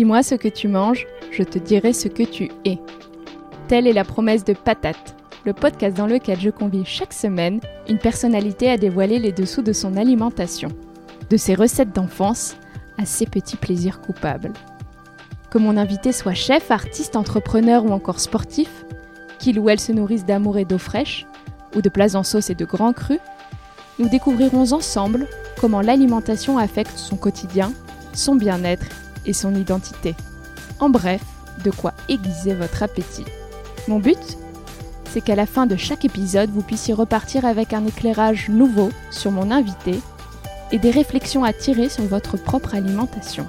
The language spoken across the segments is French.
Dis-moi ce que tu manges, je te dirai ce que tu es. Telle est la promesse de Patate, le podcast dans lequel je convie chaque semaine une personnalité à dévoiler les dessous de son alimentation, de ses recettes d'enfance à ses petits plaisirs coupables. Que mon invité soit chef, artiste, entrepreneur ou encore sportif, qu'il ou elle se nourrisse d'amour et d'eau fraîche, ou de plats en sauce et de grands crus, nous découvrirons ensemble comment l'alimentation affecte son quotidien, son bien-être et son identité. En bref, de quoi aiguiser votre appétit. Mon but C'est qu'à la fin de chaque épisode, vous puissiez repartir avec un éclairage nouveau sur mon invité et des réflexions à tirer sur votre propre alimentation.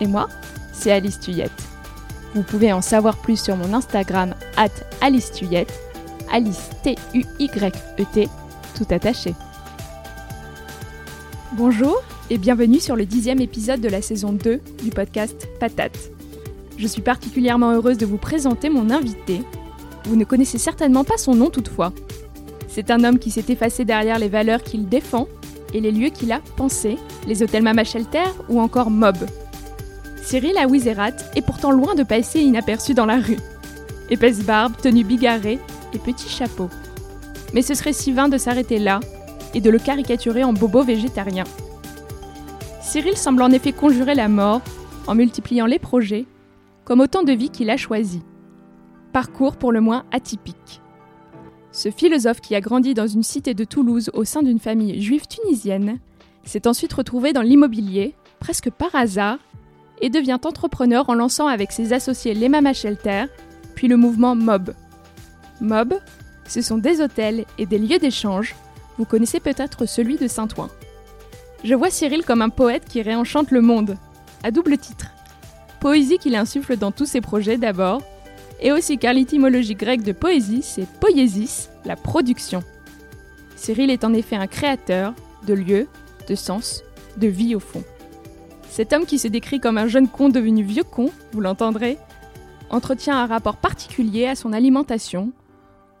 Et moi, c'est Alice Tuyette. Vous pouvez en savoir plus sur mon Instagram at Alice Tuyette, Alice T-U-Y-E-T, tout attaché. Bonjour et bienvenue sur le dixième épisode de la saison 2 du podcast Patate. Je suis particulièrement heureuse de vous présenter mon invité. Vous ne connaissez certainement pas son nom toutefois. C'est un homme qui s'est effacé derrière les valeurs qu'il défend et les lieux qu'il a pensés, les hôtels Mama Shelter ou encore Mob. Cyril Awizerat est pourtant loin de passer inaperçu dans la rue. Épaisse barbe, tenue bigarrée et petit chapeau. Mais ce serait si vain de s'arrêter là et de le caricaturer en bobo végétarien. Cyril semble en effet conjurer la mort en multipliant les projets, comme autant de vies qu'il a choisies. Parcours pour le moins atypique. Ce philosophe qui a grandi dans une cité de Toulouse au sein d'une famille juive tunisienne s'est ensuite retrouvé dans l'immobilier, presque par hasard, et devient entrepreneur en lançant avec ses associés les Mama puis le mouvement MOB. MOB, ce sont des hôtels et des lieux d'échange. Vous connaissez peut-être celui de Saint-Ouen. Je vois Cyril comme un poète qui réenchante le monde, à double titre. Poésie qu'il insuffle dans tous ses projets d'abord, et aussi car l'étymologie grecque de poésie, c'est poiesis, la production. Cyril est en effet un créateur de lieux, de sens, de vie au fond. Cet homme qui se décrit comme un jeune con devenu vieux con, vous l'entendrez, entretient un rapport particulier à son alimentation,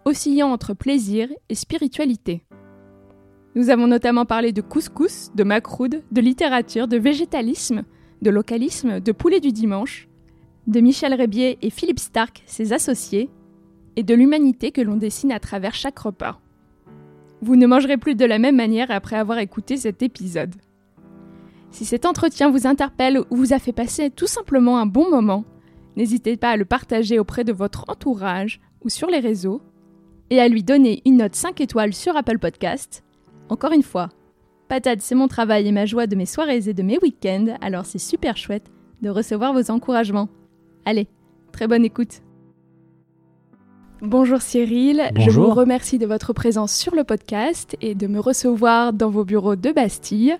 oscillant entre plaisir et spiritualité. Nous avons notamment parlé de couscous, de macroude, de littérature, de végétalisme, de localisme, de poulet du dimanche, de Michel Rébier et Philippe Stark, ses associés, et de l'humanité que l'on dessine à travers chaque repas. Vous ne mangerez plus de la même manière après avoir écouté cet épisode. Si cet entretien vous interpelle ou vous a fait passer tout simplement un bon moment, n'hésitez pas à le partager auprès de votre entourage ou sur les réseaux et à lui donner une note 5 étoiles sur Apple Podcast encore une fois, patate, c'est mon travail et ma joie de mes soirées et de mes week-ends, alors c'est super chouette de recevoir vos encouragements. Allez, très bonne écoute. Bonjour Cyril, je vous remercie de votre présence sur le podcast et de me recevoir dans vos bureaux de Bastille.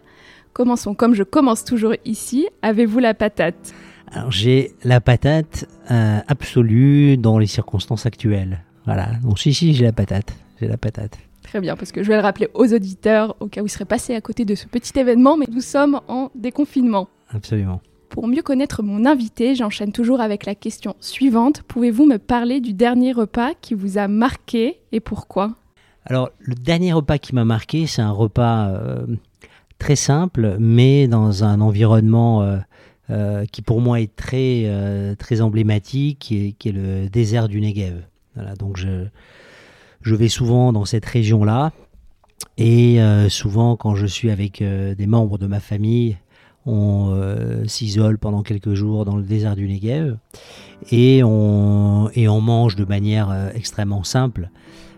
Commençons comme je commence toujours ici, avez-vous la patate? Alors j'ai la patate euh, absolue dans les circonstances actuelles. Voilà, donc si si j'ai la patate, j'ai la patate. Très bien, parce que je vais le rappeler aux auditeurs au cas où ils seraient passés à côté de ce petit événement, mais nous sommes en déconfinement. Absolument. Pour mieux connaître mon invité, j'enchaîne toujours avec la question suivante. Pouvez-vous me parler du dernier repas qui vous a marqué et pourquoi? Alors, le dernier repas qui m'a marqué, c'est un repas euh, très simple, mais dans un environnement euh, euh, qui pour moi est très, très emblématique, qui est, qui est, le désert du Negev. Voilà, donc je, je vais souvent dans cette région-là. Et euh, souvent, quand je suis avec euh, des membres de ma famille, on euh, s'isole pendant quelques jours dans le désert du Negev et on, et on mange de manière extrêmement simple.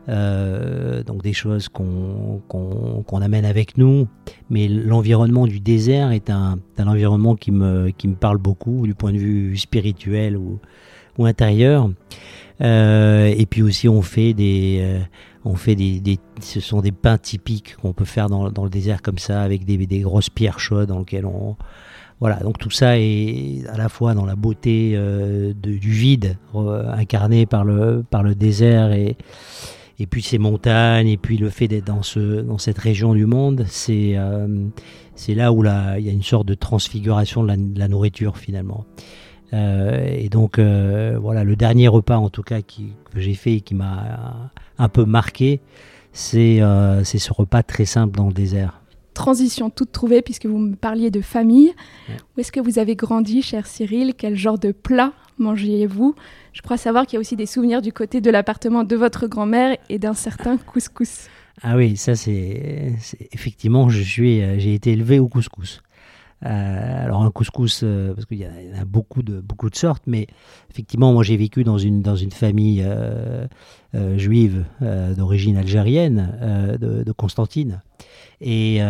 donc des choses qu'on amène avec nous, mais l'environnement du désert est un, un, environnement qui me, qui me parle beaucoup du point de vue spirituel ou, ou intérieur. Euh, et puis aussi on fait des, euh, on fait des, ce sont des pains typiques qu'on peut faire dans, le désert comme ça avec des, grosses pierres chaudes dans lesquelles on, voilà. Donc tout ça est à la fois dans la beauté euh, du vide incarné par le par le désert et et puis ces montagnes et puis le fait d'être dans ce dans cette région du monde, c'est c'est là où il y a une sorte de transfiguration de la nourriture finalement. Euh, et donc euh, voilà, le dernier repas en tout cas qui, que j'ai fait et qui m'a un peu marqué, c'est euh, ce repas très simple dans le désert. transition toute trouvée puisque vous me parliez de famille. Où est-ce que vous avez grandi, cher Cyril? Quel genre de plat mangiez-vous? Je crois savoir qu'il y a aussi des souvenirs du côté de l'appartement de votre grand-mère et d'un certain couscous. Ah oui, ça c'est effectivement, je suis, j'ai été élevé au couscous. Euh, alors un couscous, euh, parce qu'il y, en a beaucoup de beaucoup de sortes, mais effectivement, moi j'ai vécu dans une dans une famille juive d'origine algérienne, de, Constantine, et,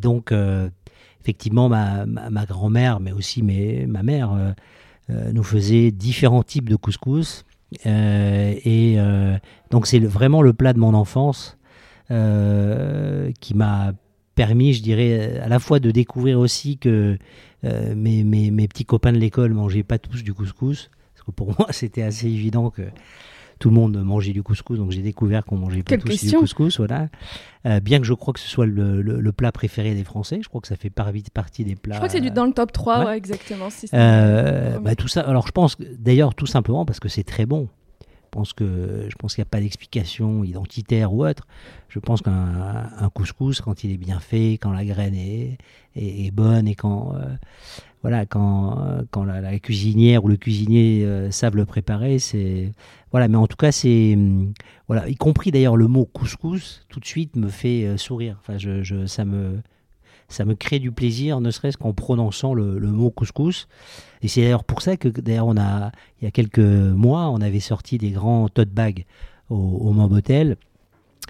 donc effectivement ma, ma, grand-mère, mais aussi ma mère, nous faisait différents types de couscous. et donc c'est vraiment le plat de mon enfance euh, qui m'a permis, je dirais, à la fois de découvrir aussi que euh, mes, mes, mes, petits copains de l'école mangeaient pas tous du couscous. Parce que pour moi, c'était assez évident que tout le monde mangeait du couscous, donc j'ai découvert qu'on mangeait pas tous du couscous. Voilà. Euh, bien que je crois que ce soit le, le, plat préféré des Français, je crois que ça fait partie des plats. Je crois que c'est dans le top 3, exactement. bah, tout ça, alors je pense d'ailleurs tout simplement parce que c'est très bon pense que je pense qu'il n'y a pas d'explication identitaire ou autre. Je pense qu'un couscous, quand il est bien fait, quand la graine est, bonne et quand euh, voilà, quand, quand la, cuisinière ou le cuisinier euh, savent le préparer, c'est voilà. Mais en tout cas, c'est voilà, y compris d'ailleurs le mot couscous, tout de suite me fait euh, sourire. Enfin, je, ça me ça me crée du plaisir, ne serait-ce qu'en prononçant le, mot couscous. Et c'est d'ailleurs pour ça que, d'ailleurs, on a, il y a quelques mois, on avait sorti des grands tote bags au, au Mobotel,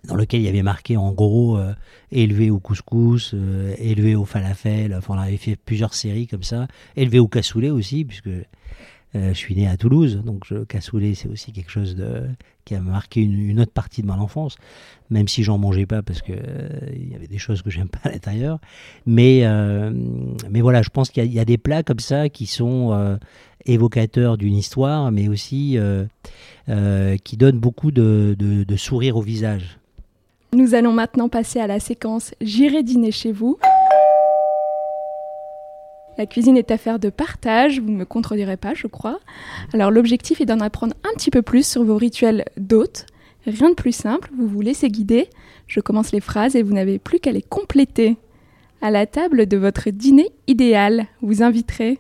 dans lequel il y avait marqué en gros euh, élevé au couscous, euh, élevé au falafel. Enfin, on avait fait plusieurs séries comme ça. Élevé au cassoulet aussi, puisque je suis né à Toulouse, donc le cassoulet, c'est aussi quelque chose qui a marqué une, autre partie de mon enfance, même si j'en mangeais pas parce que euh, y avait des choses que j'aime pas à l'intérieur. Mais, euh, mais voilà, je pense qu'il y, a des plats comme ça qui sont évocateurs d'une histoire, mais aussi qui donnent beaucoup de sourire au visage. Nous allons maintenant passer à la séquence J'irai dîner chez vous. La cuisine est affaire de partage, vous ne me contredirez pas, je crois. Alors l'objectif est d'en apprendre un petit peu plus sur vos rituels d'hôtes. Rien de plus simple, vous vous laissez guider. Je commence les phrases et vous n'avez plus qu'à les compléter. À la table de votre dîner idéal, vous inviterez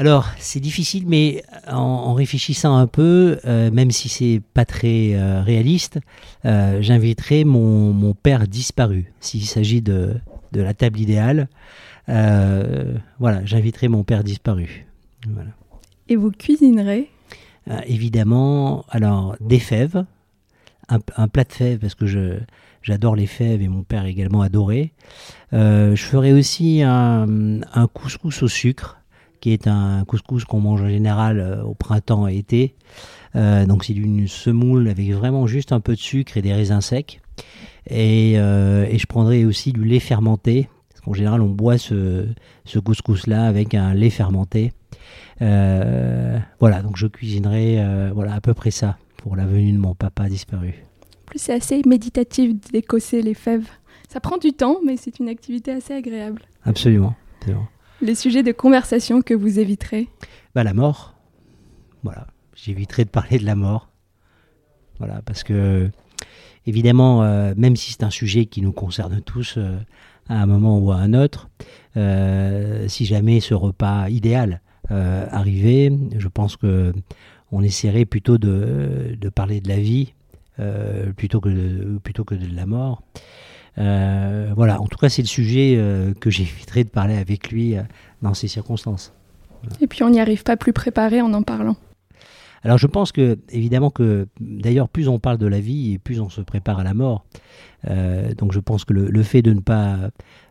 alors, c'est difficile, mais en, réfléchissant un peu, euh, même si c'est pas très euh, réaliste, euh, j'inviterai mon, père disparu, s'il s'agit de, la table idéale. Euh, voilà, j'inviterai mon père disparu. Et vous cuisinerez? Euh, Évidemment, alors des fèves, un, plat de fèves parce que je j'adore les fèves et mon père également adoré. Euh, je ferai aussi un, un, couscous au sucre, qui est un couscous qu'on mange en général au printemps et été. donc c'est une semoule avec vraiment juste un peu de sucre et des raisins secs. Et, et je prendrai aussi du lait fermenté en général, on boit ce, couscous-là avec un lait fermenté. Euh, voilà, donc je cuisinerai euh, voilà, à peu près ça pour la venue de mon papa disparu. En plus, c'est assez méditatif d'écosser les fèves. Ça prend du temps, mais c'est une activité assez agréable. Absolument. Les sujets de conversation que vous éviterez bah, La mort. Voilà, j'éviterai de parler de la mort. Voilà, parce que, évidemment, euh, même si c'est un sujet qui nous concerne tous, à un moment ou à un autre, euh, si jamais ce repas idéal euh, arrivait, je pense que on essaierait plutôt de, de parler de la vie euh, plutôt, que de, plutôt que de la mort. voilà, en tout cas, c'est le sujet que j'éviterai de parler avec lui dans ces circonstances. Et puis on n'y arrive pas plus préparé en en parlant. Alors je pense que, évidemment, que d'ailleurs, plus on parle de la vie et plus on se prépare à la mort. Euh, donc je pense que le, fait de ne, pas,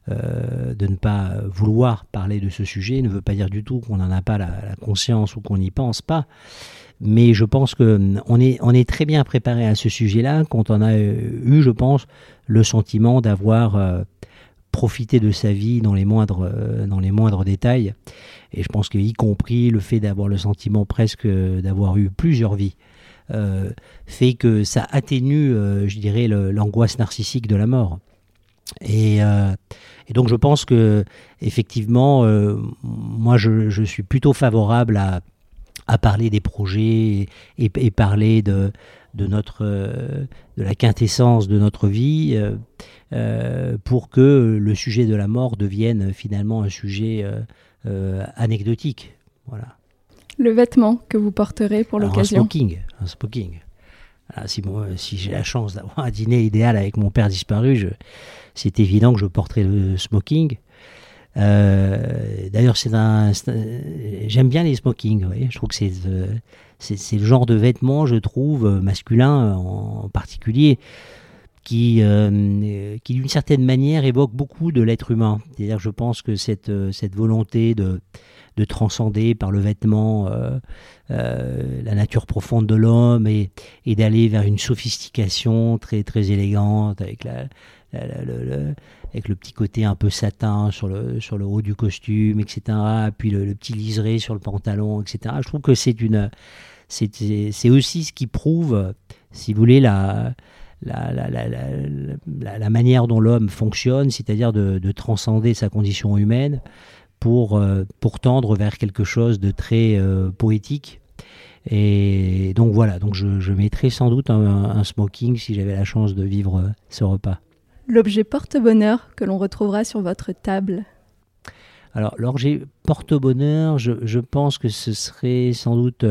euh, de ne pas vouloir parler de ce sujet ne veut pas dire du tout qu'on n'en a pas la, conscience ou qu'on n'y pense pas. Mais je pense qu'on est, on est très bien préparé à ce sujet-là quand on a eu, je pense, le sentiment d'avoir profité de sa vie dans les moindres, dans les moindres détails. Et je pense qu'y compris le fait d'avoir le sentiment presque d'avoir eu plusieurs vies, euh, fait que ça atténue, euh, je dirais, l'angoisse narcissique de la mort. Et, euh, donc je pense que effectivement, moi je, suis plutôt favorable à, à parler des projets et, et parler de, de notre de la quintessence de notre vie pour que le sujet de la mort devienne finalement un sujet anecdotique. Voilà. Le vêtement que vous porterez pour l'occasion. Un smoking, un smoking. si, si j'ai la chance d'avoir un dîner idéal avec mon père disparu, c'est évident que je porterai le smoking. Euh, d'ailleurs, c'est un, j'aime bien les smokings. Je trouve que c'est, euh, c'est, le genre de vêtement, je trouve, euh, masculin en particulier, qui, qui d'une certaine manière évoque beaucoup de l'être humain. C'est-à-dire, je pense que cette, cette volonté de, de transcender par le vêtement la nature profonde de l'homme et, et d'aller vers une sophistication très très élégante avec la, le, avec le petit côté un peu satin sur le, sur le haut du costume, etc. Puis le, petit liseré sur le pantalon, etc. Je trouve que c'est une, c'est aussi ce qui prouve, si vous voulez, la, la, la, la, la manière dont l'homme fonctionne, c'est-à-dire de, de, transcender sa condition humaine pour, euh, pour tendre vers quelque chose de très euh, poétique. Et donc voilà, donc je, je mettrais sans doute un, un smoking si j'avais la chance de vivre euh, ce repas l'objet porte-bonheur que l'on retrouvera sur votre table Alors, l'objet porte-bonheur, je, pense que ce serait sans doute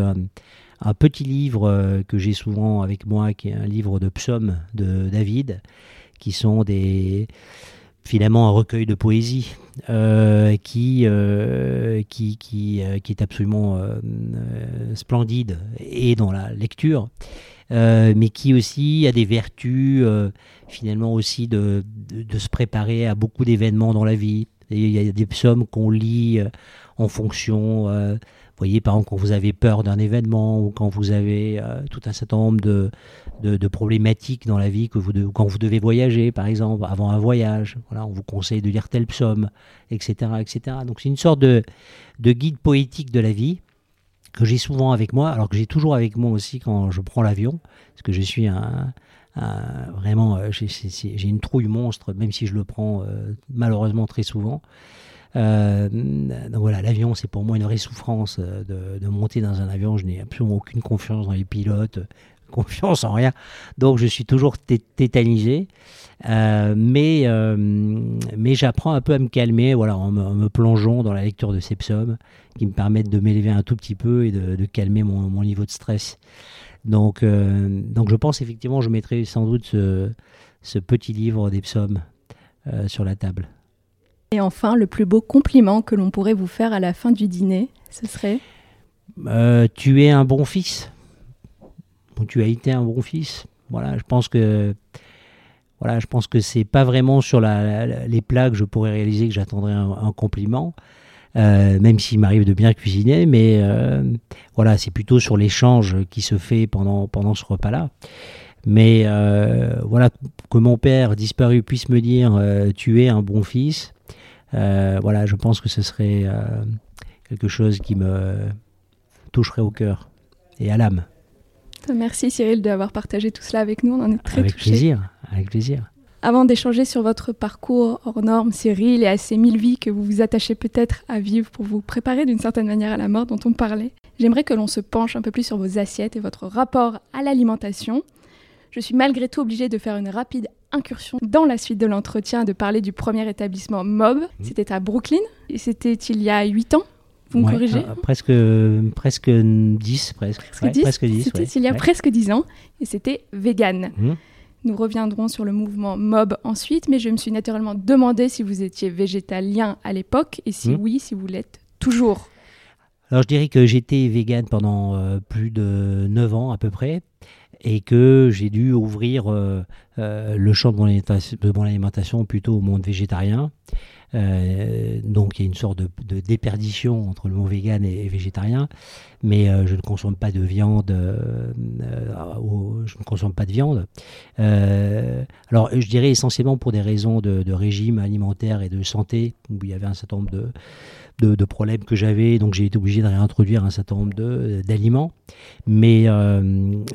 un, petit livre euh, que j'ai souvent avec moi, qui est un livre de psaumes de David, qui sont des finalement un recueil de poésie euh, qui, qui, qui, qui, est absolument splendide et dans la lecture euh, mais qui aussi a des vertus euh, finalement aussi de, de, se préparer à beaucoup d'événements dans la vie. il y a des psaumes qu'on lit euh, en fonction, voyez par exemple quand vous avez peur d'un événement ou quand vous avez tout un certain nombre de, de, de, problématiques dans la vie, que vous quand vous devez voyager par exemple, avant un voyage, voilà, on vous conseille de lire tel psaume, etc. etc. Donc c'est une sorte de, de guide poétique de la vie que j'ai souvent avec moi, alors que j'ai toujours avec moi aussi quand je prends l'avion, parce que je suis un, vraiment, euh, j'ai une trouille monstre, même si je le prends euh, malheureusement très souvent. Euh, donc voilà, l'avion, c'est pour moi une vraie souffrance de, de, monter dans un avion. Je n'ai absolument aucune confiance dans les pilotes, confiance en rien. Donc je suis toujours tétanisé. Euh, mais euh, mais j'apprends un peu à me calmer voilà, en me, plongeant dans la lecture de ces psaumes qui me permettent de m'élever un tout petit peu et de, calmer mon, niveau de stress. Donc, euh, donc je pense effectivement je mettrai sans doute ce, ce petit livre des psaumes sur la table. Et enfin, le plus beau compliment que l'on pourrait vous faire à la fin du dîner, ce serait Tu es un bon fils tu as été un bon fils. Voilà, je pense que voilà, je pense que c'est pas vraiment sur les plats que je pourrais réaliser que j'attendrais un, compliment, euh, même s'il m'arrive de bien cuisiner, mais euh, voilà, c'est plutôt sur l'échange qui se fait pendant, pendant ce repas-là. Mais euh, voilà, que mon père disparu puisse me dire tu es un bon fils, voilà, je pense que ce serait quelque chose qui me toucherait au cœur et à l'âme. Merci Cyril d'avoir partagé tout cela avec nous. On en est très Avec plaisir, avec plaisir. Avant d'échanger sur votre parcours hors norme, Cyril, et à ces mille vies que vous vous attachez peut-être à vivre pour vous préparer d'une certaine manière à la mort dont on parlait, j'aimerais que l'on se penche un peu plus sur vos assiettes et votre rapport à l'alimentation. Je suis malgré tout obligée de faire une rapide incursion dans la suite de l'entretien, de parler du premier établissement MOB. Mmh. C'était à Brooklyn, et c'était il y a huit ans. Vous me corrigez euh, Presque, presque 10, presque. Presque 10, C'était il y a presque 10 ans et c'était vegan. Mmh. Nous reviendrons sur le mouvement MOB ensuite, mais je me suis naturellement demandé si vous étiez végétalien à l'époque et si mmh. oui, si vous l'êtes toujours. Alors je dirais que j'étais vegan pendant euh, plus de 9 ans à peu près et que j'ai dû ouvrir euh, le champ de mon, de alimentation plutôt au monde végétarien. Euh, donc il y a une sorte de, déperdition entre le mot vegan et, végétarien, mais euh, je ne consomme pas de viande. Euh, je ne consomme pas de viande. alors je dirais essentiellement pour des raisons de, de, régime alimentaire et de santé, où il y avait un certain nombre de, de, problèmes que j'avais, donc j'ai été obligé de réintroduire un certain nombre d'aliments. Mais, euh,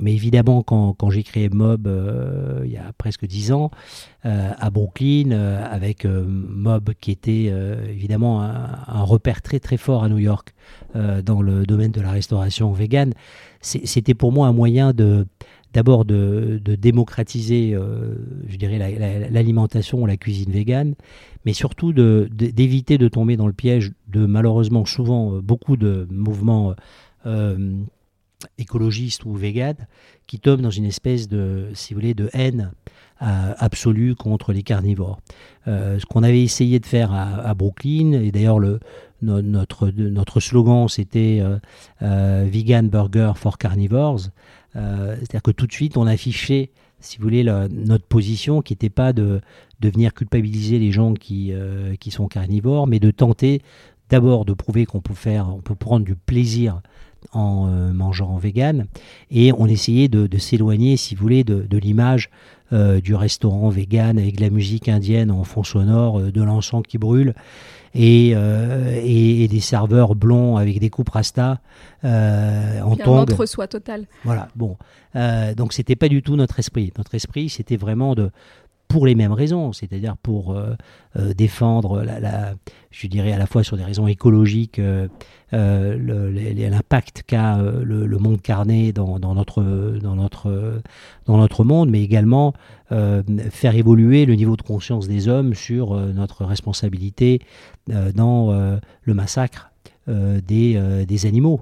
mais évidemment, quand, quand j'ai créé Mob euh, il y a presque dix ans, euh, à Brooklyn, avec Mob qui était évidemment un, repère très très fort à New York dans le domaine de la restauration végane, c'était pour moi un moyen de d'abord de, démocratiser, je dirais, l'alimentation ou la cuisine végane, mais surtout d'éviter de, tomber dans le piège de malheureusement souvent beaucoup de mouvements écologistes ou véganes qui tombent dans une espèce de, si vous voulez, de haine absolue contre les carnivores. ce qu'on avait essayé de faire à, Brooklyn, et d'ailleurs le, notre, notre slogan c'était Vegan Burger for Carnivores, c'est-à-dire que tout de suite on affichait si vous voulez, notre position qui n'était pas de, de, venir culpabiliser les gens qui, qui sont carnivores, mais de tenter d'abord de prouver qu'on peut faire, on peut prendre du plaisir en mangeant en vegan, et on essayait de, de s'éloigner, si vous voulez, de, de l'image euh, du restaurant vegan avec de la musique indienne en fond sonore, euh, de l'encens qui brûle. Euh, et, et, des serveurs blonds avec des coupes rasta euh, en tongs. Un entre-soi total. Voilà, bon. Euh, donc c'était pas du tout notre esprit. Notre esprit, c'était vraiment de, pour les mêmes raisons, c'est-à-dire pour euh, euh, défendre, je dirais à la fois sur des raisons écologiques, euh, l'impact qu'a le, monde carné dans, notre, dans, notre, dans notre monde, mais également faire évoluer le niveau de conscience des hommes sur notre responsabilité dans le massacre des, des animaux.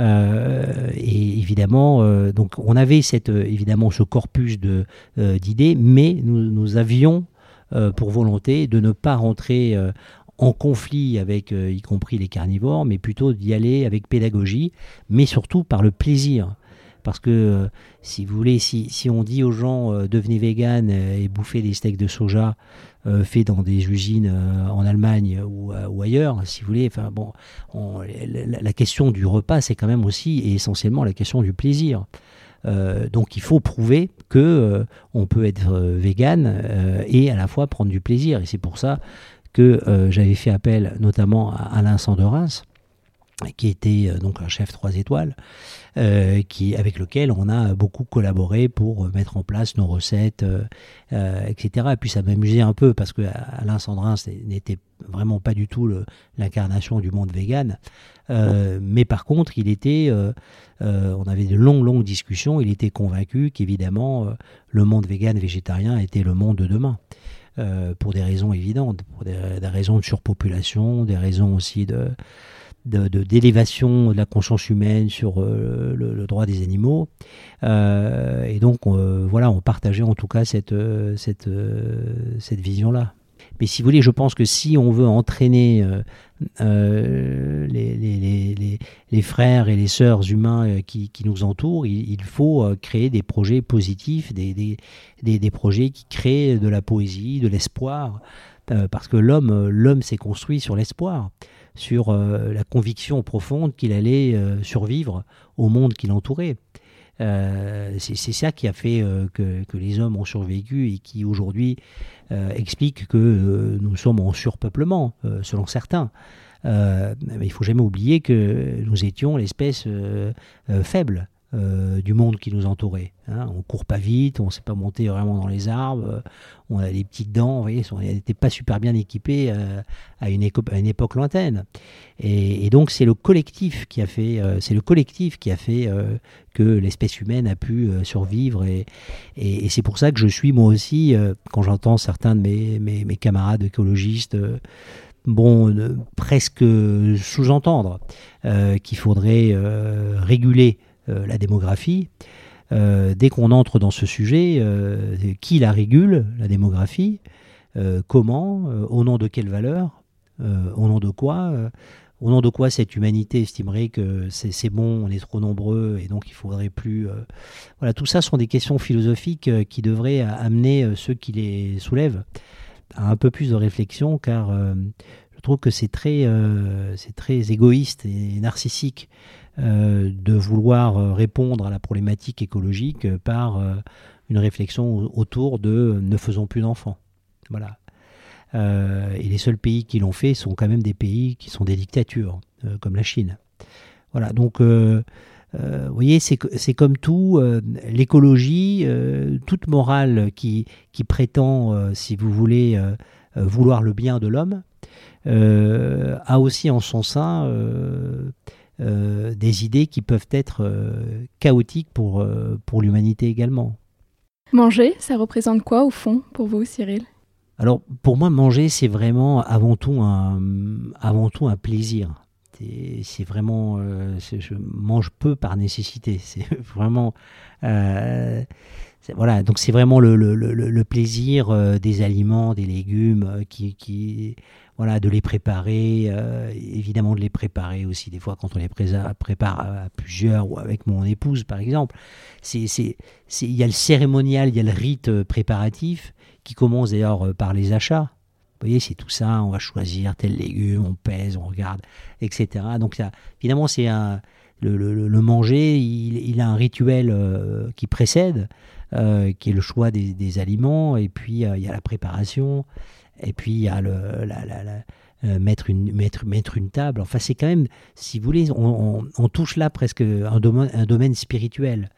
Euh, et évidemment, euh, donc on avait cette, euh, évidemment ce corpus d'idées, mais nous, nous avions pour volonté de ne pas rentrer en conflit avec, y compris les carnivores, mais plutôt d'y aller avec pédagogie, mais surtout par le plaisir. Parce que, si vous voulez, si, on dit aux gens devenez vegan et bouffez des steaks de soja euh, fait dans des usines euh, en Allemagne ou, euh, ou, ailleurs, si vous voulez. Enfin bon, la, question du repas, c'est quand même aussi et essentiellement la question du plaisir. donc il faut prouver que on peut être vegan et à la fois prendre du plaisir. Et c'est pour ça que j'avais fait appel notamment à Alain Sanderins, qui était donc un chef trois étoiles, euh, qui, avec lequel on a beaucoup collaboré pour mettre en place nos recettes, euh, euh, etc. Et puis ça m'amusait un peu parce que Alain Sandrin n'était vraiment pas du tout l'incarnation du monde vegan. mais par contre, il était, on avait de longues, longues discussions. Il était convaincu qu'évidemment, le monde vegan végétarien était le monde de demain. pour des raisons évidentes, pour des, raisons de surpopulation, des raisons aussi de, d'élévation de, de, la conscience humaine sur euh, le, droit des animaux. Euh, et donc, euh, voilà, on partageait en tout cas cette, cette, cette vision-là. Mais si vous voulez, je pense que si on veut entraîner les, les, les, les, frères et les sœurs humains qui, qui nous entourent, il, faut créer des projets positifs, des, des, des, projets qui créent de la poésie, de l'espoir, parce que l'homme, l'homme s'est construit sur l'espoir sur euh, la conviction profonde qu'il allait euh, survivre au monde qui l'entourait. Euh, c'est ça qui a fait que, les hommes ont survécu et qui aujourd'hui explique que nous sommes en surpeuplement, selon certains. mais il faut jamais oublier que nous étions l'espèce faible. Euh, du monde qui nous entourait. Hein. On court pas vite, on ne sait pas monter vraiment dans les arbres, on a des petites dents, vous voyez, on n'était pas super bien équipés euh, à, une époque lointaine. Et, donc c'est le collectif qui a fait, euh, c'est le collectif qui a fait que l'espèce humaine a pu survivre. Et, c'est pour ça que je suis moi aussi, quand j'entends certains de mes, camarades écologistes bon, presque sous-entendre qu'il faudrait réguler euh, la démographie. Euh, dès qu'on entre dans ce sujet, euh, qui la régule, la démographie Comment Au nom de quelle valeur Au nom de quoi au nom de quoi cette humanité estimerait que c'est bon, on est trop nombreux et donc il faudrait plus. Voilà, tout ça sont des questions philosophiques qui devraient amener ceux qui les soulèvent à un peu plus de réflexion, car je trouve que c'est très, c'est très égoïste et narcissique euh, de vouloir euh, répondre à la problématique écologique euh, par une réflexion autour de ne faisons plus d'enfants. Voilà. et les seuls pays qui l'ont fait sont quand même des pays qui sont des dictatures, comme la Chine. Voilà, donc vous voyez, c'est comme tout, l'écologie, toute morale qui prétend, si vous voulez, vouloir le bien de l'homme, a aussi en son sein des idées qui peuvent être chaotiques pour, pour l'humanité également. Manger, ça représente quoi au fond pour vous, Cyril? Alors pour moi, manger, c'est vraiment avant tout un, avant tout un plaisir. C'est vraiment, euh, je mange peu par nécessité. C'est vraiment, euh, voilà. Donc c'est vraiment le, le, le, plaisir euh, des aliments, des légumes, qui, qui, voilà, de les préparer, euh, évidemment de les préparer aussi des fois quand on les prépare à plusieurs ou avec mon épouse par exemple. Il y a le cérémonial, il y a le rite euh, préparatif qui commence d'ailleurs euh, par les achats. Vous voyez, c'est tout ça, on va choisir tel légume, on pèse, on regarde, etc. Donc ça, évidemment, c'est le, le, manger, il, a un rituel qui précède, qui est le choix des aliments, et puis il y a la préparation, et puis il y a le, euh, mettre, une, mettre, mettre une table. Enfin, c'est quand même, si vous voulez, on, touche là presque un domaine, un domaine spirituel.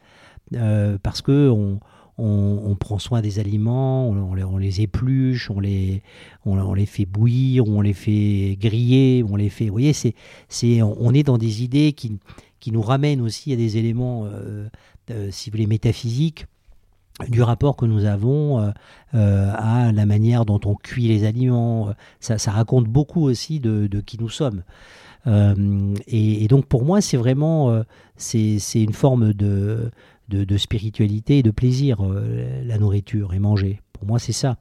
Euh, parce que on, on, prend soin des aliments, on, les, les, épluche, on les, on, les fait bouillir, on les fait griller, on les fait. Vous voyez, c'est, c'est, on est dans des idées qui, qui nous ramènent aussi à des éléments, euh, si vous voulez, métaphysiques du rapport que nous avons euh, euh, à la manière dont on cuit les aliments. Ça, raconte beaucoup aussi de, qui nous sommes. Euh, et, donc pour moi, c'est vraiment c'est, une forme de, de, spiritualité et de plaisir, la nourriture et manger. Pour moi, c'est ça.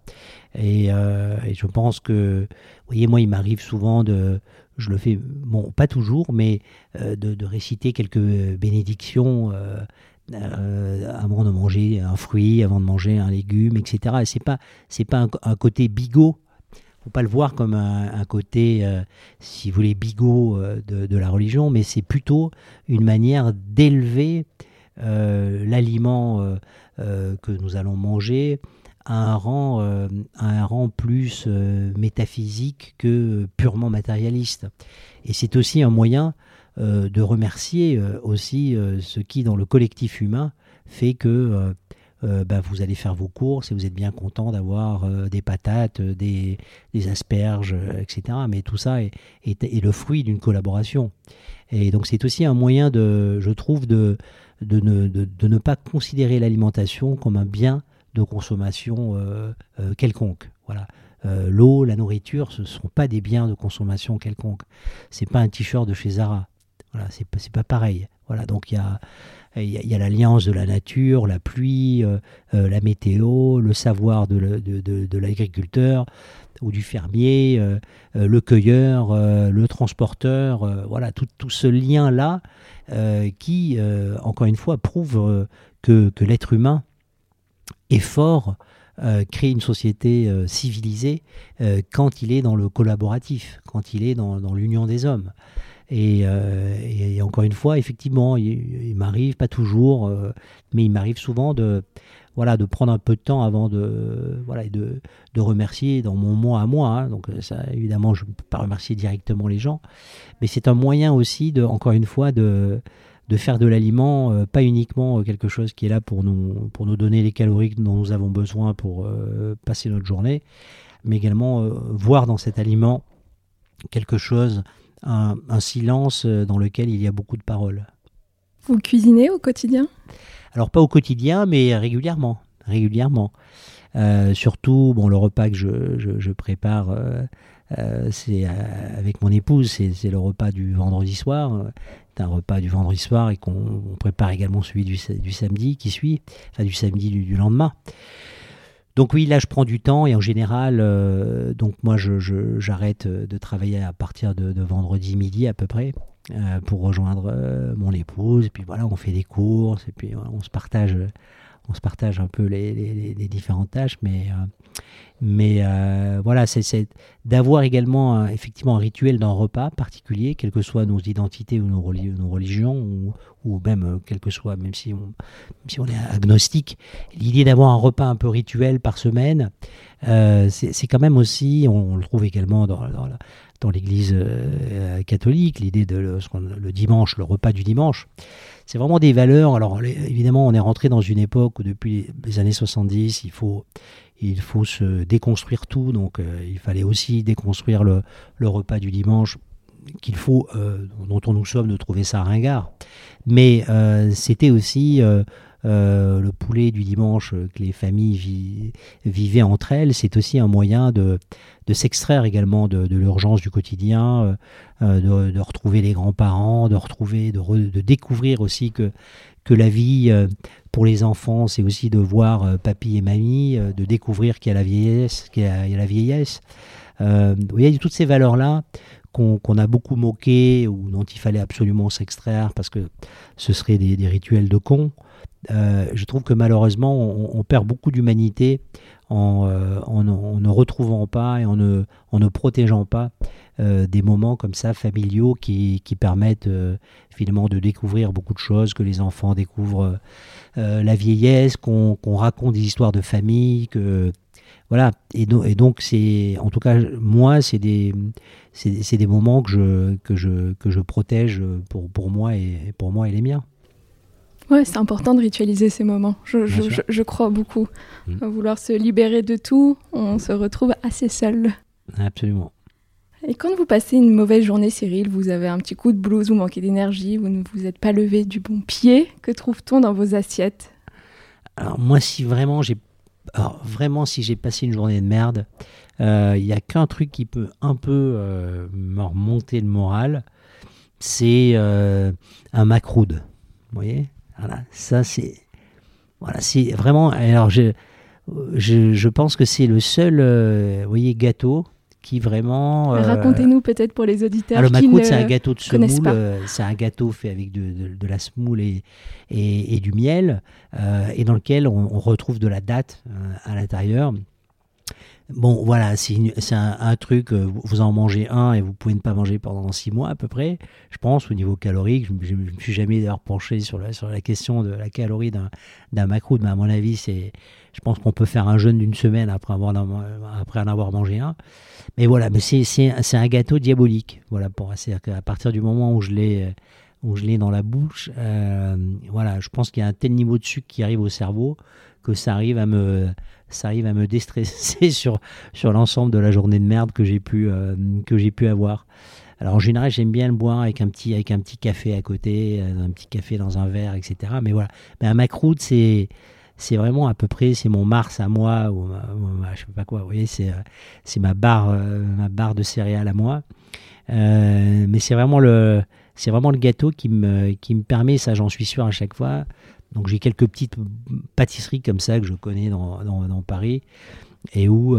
Et, je pense que, vous voyez, moi, il m'arrive souvent de, je le fais, bon, pas toujours, mais de, réciter quelques bénédictions euh, avant de manger un fruit, avant de manger un légume, etc. Et c'est pas c'est pas un, côté bigot. Faut pas le voir comme un, côté, euh, si vous voulez, bigot euh, de, la religion, mais c'est plutôt une manière d'élever l'aliment que nous allons manger à un rang, à un rang plus métaphysique que purement matérialiste. Et c'est aussi un moyen de remercier euh, aussi euh, ce qui, dans le collectif humain, fait que bah, vous allez faire vos courses et vous êtes bien content d'avoir des patates, des, asperges, etc. Mais tout ça est, le fruit d'une collaboration. Et donc c'est aussi un moyen, de, je trouve, de, de, ne, de, ne pas considérer l'alimentation comme un bien de consommation quelconque. Voilà. L'eau, la nourriture, ce ne sont pas des biens de consommation quelconque. C'est pas un t-shirt de chez Zara. Voilà, c'est pas, pareil. Donc il y a, l'alliance de la nature, la pluie, euh, euh, la météo, le savoir de, l'agriculteur ou du fermier, euh, le cueilleur, le transporteur, voilà, tout, ce lien-là qui, encore une fois, prouve que, l'être humain est fort, crée une société civilisée quand il est dans le collaboratif, quand il est dans l'union des hommes. Euh, et, encore une fois, effectivement, il, m'arrive, pas toujours, euh, mais il m'arrive souvent de, voilà, de prendre un peu de temps avant de, voilà, de, de remercier dans mon moi à moi. Hein. donc évidemment, je ne peux pas remercier directement les gens, mais c'est un moyen aussi, de, encore une fois, de, de faire de l'aliment, euh, pas uniquement quelque chose qui est là pour nous, pour nous donner les calories dont nous avons besoin pour passer notre journée, mais également voir dans cet aliment quelque chose un, silence euh, dans lequel il y a beaucoup de paroles. Vous cuisinez au quotidien? Alors pas au quotidien, mais régulièrement. Régulièrement. Euh, surtout, bon, le repas que je, prépare, euh, c'est avec mon épouse, c'est le repas du vendredi soir. C'est un repas du vendredi soir et qu'on prépare également celui du, samedi qui suit, enfin du samedi du lendemain. Donc oui, là je prends du temps et en général, euh, donc moi j'arrête je, de travailler à partir de, vendredi midi à peu près euh, pour rejoindre euh, mon épouse. Et puis voilà, on fait des courses et puis on se partage on se partage un peu les, différentes tâches, mais, euh, mais euh, voilà, c'est d'avoir également effectivement un rituel d'un repas particulier, quelles que soient nos identités ou nos, religions, ou, même euh, quel que soit, même si on, si on est agnostique, l'idée d'avoir un repas un peu rituel par semaine, c'est quand même aussi, on, le trouve également dans, dans, dans l'Église catholique, l'idée de le, le dimanche, le repas du dimanche c'est vraiment des valeurs. Alors évidemment, on est rentré dans une époque où depuis les années 70, il faut, il faut se déconstruire tout. Donc euh, il fallait aussi déconstruire le, repas du dimanche qu'il faut, dont on nous sommes de trouver ça ringard. Mais c'était aussi le poulet du dimanche que les familles vivaient entre elles. C'est aussi un moyen de, s'extraire également de, l'urgence du quotidien, de, retrouver les grands-parents, de retrouver, de, découvrir aussi que, que la vie pour les enfants, c'est aussi de voir papy et mamie, de découvrir qu'il y a la vieillesse, qu'il y la vieillesse. Euh, il y a toutes ces valeurs-là qu'on a beaucoup moquées ou dont il fallait absolument s'extraire parce que ce serait des, rituels de cons. Euh, je trouve que malheureusement, on, perd beaucoup d'humanité en, euh, en, ne retrouvant pas et en ne, protégeant pas des moments comme ça familiaux qui permettent finalement de découvrir beaucoup de choses, que les enfants découvrent la vieillesse, qu'on raconte des histoires de famille, que voilà. Et, donc, c'est, en tout cas, moi, c'est des, c'est, des moments que je, que je, que je protège pour, pour, moi et, pour moi et les miens. Ouais, c'est important de ritualiser ces moments. Je, je, crois beaucoup. Mm. vouloir se libérer de tout, on se retrouve assez seul. Absolument. Et quand vous passez une mauvaise journée, Cyril, vous avez un petit coup de blues, vous manquez d'énergie, vous ne vous êtes pas levé du bon pied, que trouve-t-on dans vos assiettes? Alors moi, si vraiment j'ai alors vraiment, si j'ai passé une journée de merde, il euh, n'y a qu'un truc qui peut un peu euh, me remonter le moral, c'est euh, un macroude. Vous voyez? Voilà, ça c'est. Voilà, c'est vraiment. Alors, je, je, je pense que c'est le seul, vous voyez, gâteau qui vraiment. Euh, Racontez-nous peut-être pour les auditeurs. Alors, macroute, c'est un gâteau de semoule. Euh, c'est un gâteau fait avec de, de, la semoule et, et, du miel, euh, et dans lequel on, retrouve de la date à l'intérieur. Bon, voilà, c'est un, truc, vous en mangez un et vous pouvez ne pas manger pendant six mois à peu près, je pense, au niveau calorique. Je ne me suis jamais d'ailleurs penché sur la, question de la calorie d'un macroute, mais à mon avis, c'est je pense qu'on peut faire un jeûne d'une semaine après, en avoir mangé un. Mais voilà, mais c'est un gâteau diabolique. Voilà, c'est-à-dire qu'à partir du moment où je l'ai l'ai dans la bouche, euh, voilà, je pense qu'il y a un tel niveau de sucre qui arrive au cerveau que ça arrive à me ça arrive à me déstresser sur sur l'ensemble de la journée de merde que j'ai pu euh, que j'ai pu avoir. Alors en général, j'aime bien le boire avec un petit avec un petit café à côté, euh, un petit café dans un verre, etc. Mais voilà, mais un macroute, c'est c'est vraiment à peu près, c'est mon Mars à moi, ou, je sais pas quoi, vous voyez, c'est, euh, c'est ma barre, ma barre de céréales à moi. Mais c'est vraiment le, c'est vraiment le gâteau qui me, qui me permet, ça j'en suis sûr à chaque fois. Donc j'ai quelques petites pâtisseries comme ça que je connais dans, dans, Paris et où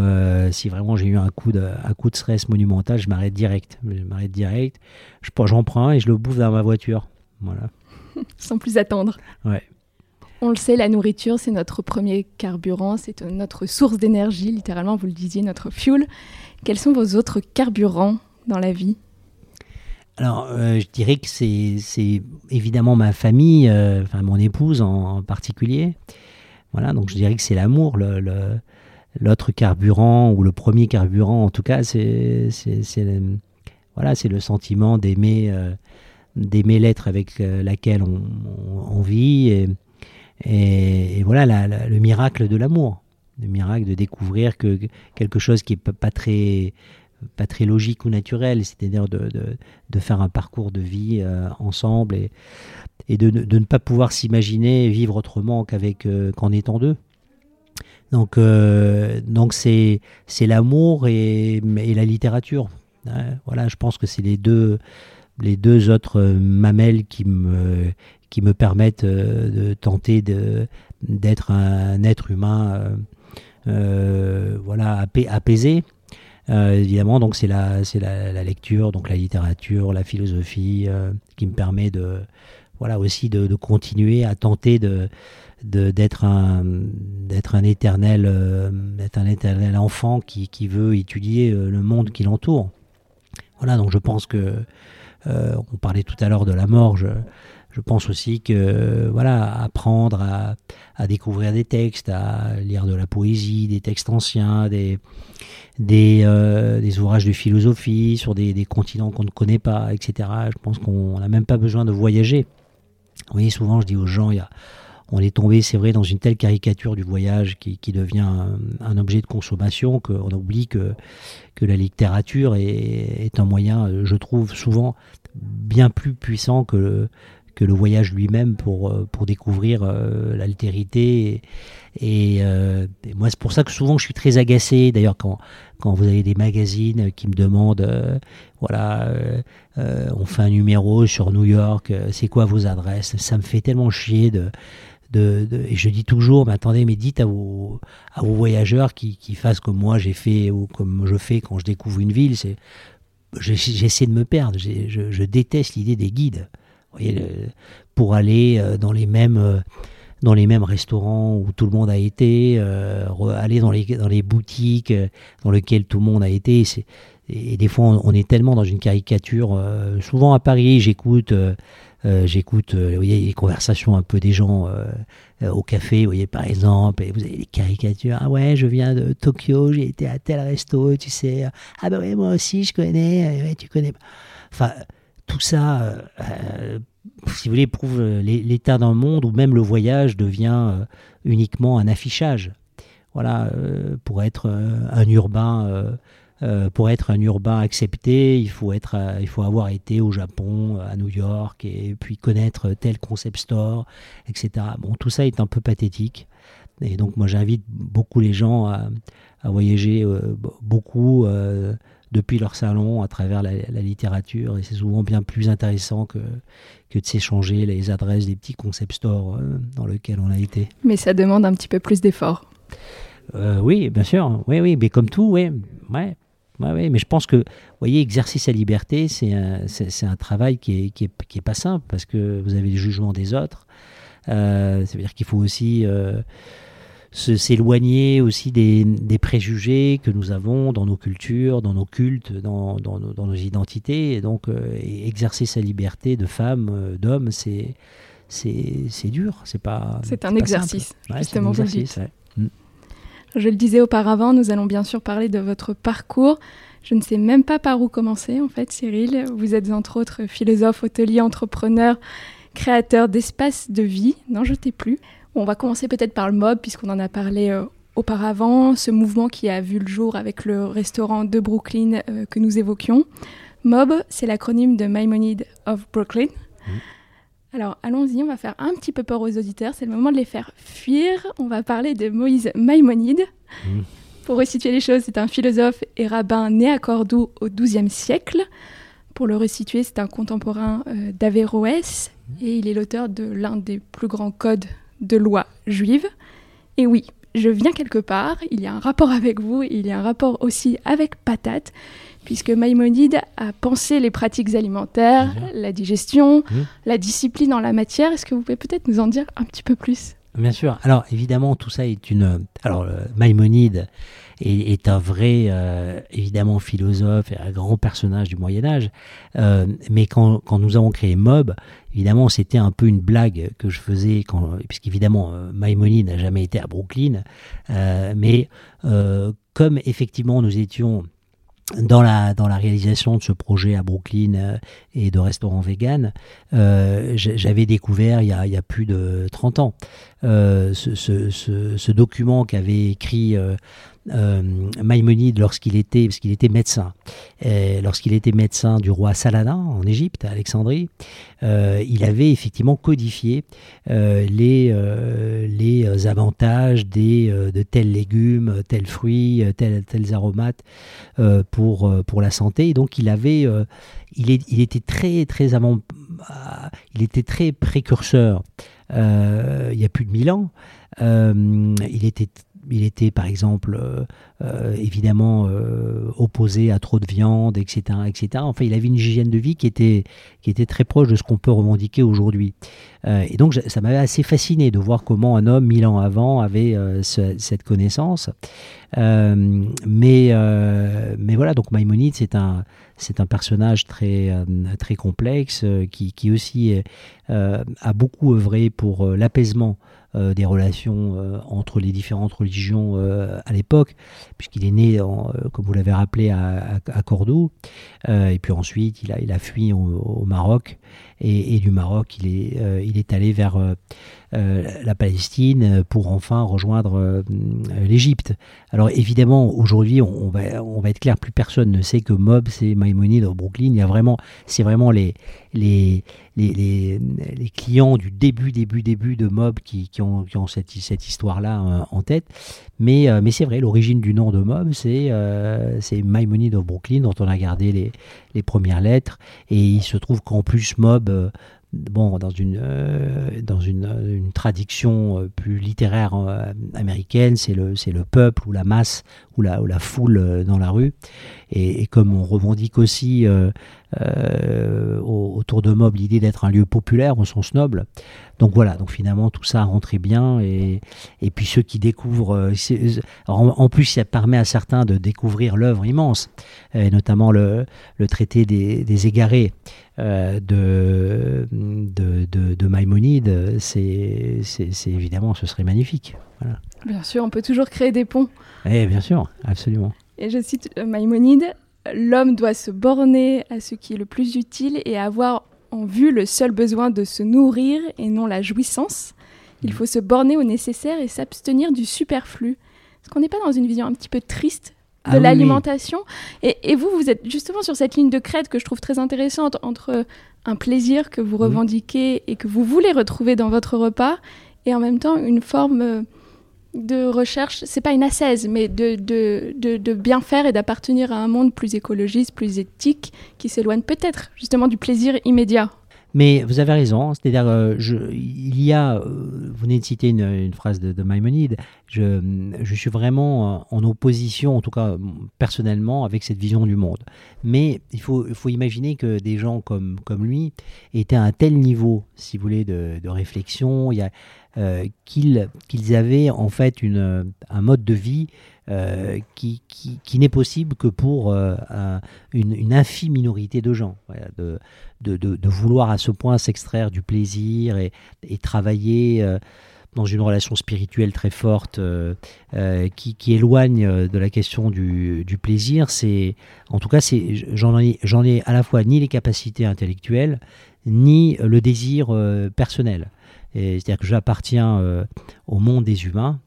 si vraiment j'ai eu un coup de, un coup de stress monumental, je m'arrête direct. Je m'arrête direct. Je, j'en prends un et je le bouffe dans ma voiture. Voilà. Sans plus attendre. Ouais. On le sait, la nourriture, c'est notre premier carburant, c'est notre source d'énergie, littéralement, vous le disiez, notre fuel. Quels sont vos autres carburants dans la vie? Alors, euh, je dirais que c'est évidemment ma famille, euh, enfin mon épouse en, particulier. Voilà, donc je dirais que c'est l'amour, l'autre carburant ou le premier carburant en tout cas, c'est voilà, c'est le sentiment d'aimer euh, d'aimer l'être avec laquelle on, vit et, et, voilà le miracle de l'amour, le miracle de découvrir que quelque chose qui est pas très pas très logique ou naturel, c'est-à-dire de, de, faire un parcours de vie euh, ensemble et, et de, de, ne pas pouvoir s'imaginer vivre autrement qu'avec euh, qu'en étant deux. Donc euh, donc c'est c'est l'amour et, et, la littérature. Hein, voilà, je pense que c'est les deux les deux autres mamelles qui me qui me permettent de tenter d'être un être humain voilà, apaisé. Évidemment, donc c'est la, c'est la, lecture, donc la littérature, la philosophie, qui me permet de, voilà, aussi de, continuer à tenter de, d'être un, d'être un éternel, d'être un éternel enfant qui, qui veut étudier le monde qui l'entoure. Voilà, donc je pense que, on parlait tout à l'heure de la mort, je, je pense aussi que voilà, apprendre à, découvrir des textes, à lire de la poésie, des textes anciens, des, euh, ouvrages de philosophie sur des, continents qu'on ne connaît pas, etc. Je pense qu'on n'a même pas besoin de voyager. Vous voyez, souvent je dis aux gens, on est tombé, c'est vrai, dans une telle caricature du voyage qui, devient un, objet de consommation qu'on oublie que, que la littérature est, un moyen, je trouve, souvent bien plus puissant que que le voyage lui-même pour, euh, pour découvrir euh, l'altérité. Et, euh, et, moi, c'est pour ça que souvent je suis très agacé. D'ailleurs, quand, quand vous avez des magazines qui me demandent, voilà, on fait un numéro sur New York, c'est quoi vos adresses? Ça me fait tellement chier de. Et je dis toujours, mais attendez, mais dites à vos, à vos voyageurs qui, qui fassent comme moi j'ai fait ou comme je fais quand je découvre une ville. C'est, j'essaie de me perdre. Je déteste l'idée des guides pour aller euh, dans les mêmes euh, dans les mêmes restaurants où tout le monde a été, euh, aller dans les, dans les boutiques dans lesquelles tout le monde a été. Et des fois, on, est tellement dans une caricature. souvent à Paris, j'écoute, voyez, les conversations un peu des gens au café, vous voyez, par exemple, vous avez les caricatures. Ah ouais, je viens de Tokyo, j'ai été à tel resto, tu sais. Ah bah ouais, moi aussi, je connais. Tu connais. Enfin tout ça, euh, euh, si vous voulez, prouve l'état d'un monde où même le voyage devient euh, uniquement un affichage. Voilà, pour être un urbain. pour être un urbain accepté, il faut, être, il faut avoir été au Japon, à New York, et puis connaître tel concept store, etc. Bon, tout ça est un peu pathétique. Et donc, moi, j'invite beaucoup les gens à voyager beaucoup depuis leur salon à travers la, littérature. Et c'est souvent bien plus intéressant que, que de s'échanger les adresses des petits concept stores euh, dans lesquels on a été. Mais ça demande un petit peu plus d'efforts. Euh, oui, bien sûr. Oui, oui, mais comme tout, oui. Ouais. Ouais, mais je pense que, vous voyez, exercer sa liberté, c'est un, un, travail qui est, qui, est, qui est, pas simple parce que vous avez le jugement des autres. Euh, ça veut dire qu'il faut aussi s'éloigner aussi des, préjugés que nous avons dans nos cultures, dans nos cultes, dans, nos, identités. Et donc, euh, exercer sa liberté de femme, euh, d'homme, c'est c'est dur. C'est pas. C'est un, exercice, justement, vous mm. Je le disais auparavant, nous allons bien sûr parler de votre parcours. Je ne sais même pas par où commencer, en fait, Cyril. Vous êtes entre autres philosophe, hôtelier, entrepreneur, créateur d'espaces de vie. N'en jetez plus on va commencer peut-être par le mob, puisqu'on en a parlé euh, auparavant, ce mouvement qui a vu le jour avec le restaurant de Brooklyn euh, que nous évoquions. MOB, c'est l'acronyme de Maimonide of Brooklyn. Mmh. Alors allons-y, on va faire un petit peu peur aux auditeurs, c'est le moment de les faire fuir. On va parler de Moïse Maïmonide. Mmh. Pour resituer les choses, c'est un philosophe et rabbin né à Cordoue au XIIe siècle. Pour le resituer, c'est un contemporain euh, d'Averroès et il est l'auteur de l'un des plus grands codes de loi juive. Et oui, je viens quelque part, il y a un rapport avec vous, il y a un rapport aussi avec patate, puisque Maïmonide a pensé les pratiques alimentaires, la digestion, la discipline en la matière. Est-ce que vous pouvez peut-être nous en dire un petit peu plus? Bien sûr. Alors évidemment, tout ça est une. Alors Maïmonide est, un vrai, euh, évidemment, philosophe et un grand personnage du Moyen Âge. Euh, mais quand, quand, nous avons créé Mob, évidemment, c'était un peu une blague que je faisais, puisqu'évidemment, euh, Maïmonide n'a jamais été à Brooklyn. mais comme effectivement nous étions dans la, dans la réalisation de ce projet à Brooklyn et de restaurant vegan, j'avais découvert il y, a, il y, a, plus de 30 ans ce, ce, document qu'avait écrit Maïmonide lorsqu'il était, était médecin, lorsqu'il était médecin du roi Saladin en Égypte, à Alexandrie, euh, il avait effectivement codifié euh, les, les avantages des, de tels légumes, tels fruits, tels, aromates pour, pour la santé. Donc il avait, il, est, il était très très avant, il était très précurseur. il y a plus de mille ans. il était il était par exemple euh, euh, évidemment euh, opposé à trop de viande, etc., etc. Enfin, il avait une hygiène de vie qui était, qui était très proche de ce qu'on peut revendiquer aujourd'hui. et donc, ça m'avait assez fasciné de voir comment un homme, mille ans avant, avait cette connaissance. mais, mais voilà, donc Maïmonide, c'est un, c'est un personnage très, très complexe qui, qui aussi a beaucoup œuvré pour l'apaisement euh, des relations euh, entre les différentes religions euh, à l'époque. puisqu'il est né, comme vous l'avez rappelé, à, Cordoue. et puis ensuite, il a, il a fui au, Maroc. Et, du Maroc, il est, il est allé vers euh, la Palestine pour enfin rejoindre euh, l'Égypte. Alors évidemment, aujourd'hui, on, va, on va être clair, plus personne ne sait que Mob, c'est Maïmonide au Brooklyn. Il y a vraiment, c'est vraiment les, les, les, les, clients du début, début, début de Mob qui, ont, qui ont cette, cette histoire-là euh, en tête. Mais, mais c'est vrai, l'origine du nom de Mob, c'est euh, Maïmonide au Brooklyn, dont on a gardé les, les premières lettres. Et il se trouve qu'en plus, Mob bon, dans une, euh, dans une, une, traduction euh, plus littéraire euh, américaine, c'est le, c'est le peuple ou la masse ou la, ou la foule dans la rue. Et, comme on revendique aussi autour de Mob l'idée d'être un lieu populaire au sens noble. Donc voilà, donc finalement tout ça rentrait bien. Et, et puis ceux qui découvrent, en, plus ça permet à certains de découvrir l'œuvre immense, et notamment le, le traité des, des égarés. Euh, de, de, de, de Maïmonide, c'est évidemment, ce serait magnifique. Voilà. Bien sûr, on peut toujours créer des ponts. Eh, bien sûr, absolument. Et je cite euh, Maïmonide, l'homme doit se borner à ce qui est le plus utile et avoir en vue le seul besoin de se nourrir et non la jouissance. Il mm. faut se borner au nécessaire et s'abstenir du superflu. Est-ce qu'on n'est pas dans une vision un petit peu triste de ah l'alimentation? Et, vous, vous êtes justement sur cette ligne de crête que je trouve très intéressante entre un plaisir que vous mhm. revendiquez et que vous voulez retrouver dans votre repas, et en même temps une forme euh, de recherche, c'est pas une ascèse, mais de, de, de, de bien faire et d'appartenir à un monde plus écologiste, plus éthique, qui s'éloigne peut-être justement du plaisir immédiat. Mais vous avez raison, c'est-à-dire, euh, il y a, euh, vous venez de citer une, phrase de, de Maïmonide, je, je, suis vraiment en opposition, en tout cas personnellement, avec cette vision du monde. Mais il faut, il faut imaginer que des gens comme, comme lui étaient à un tel niveau, si vous voulez, de, de réflexion, euh, qu'ils avaient en fait une, un mode de vie euh, qui, n'est possible que pour euh, une, infime minorité de gens. de, vouloir à ce point s'extraire du plaisir et, travailler euh, dans une relation spirituelle très forte qui, éloigne de la question du, plaisir, c'est en tout cas j'en ai à la fois ni les capacités intellectuelles ni le désir personnel. C'est-à-dire que j'appartiens au monde des humains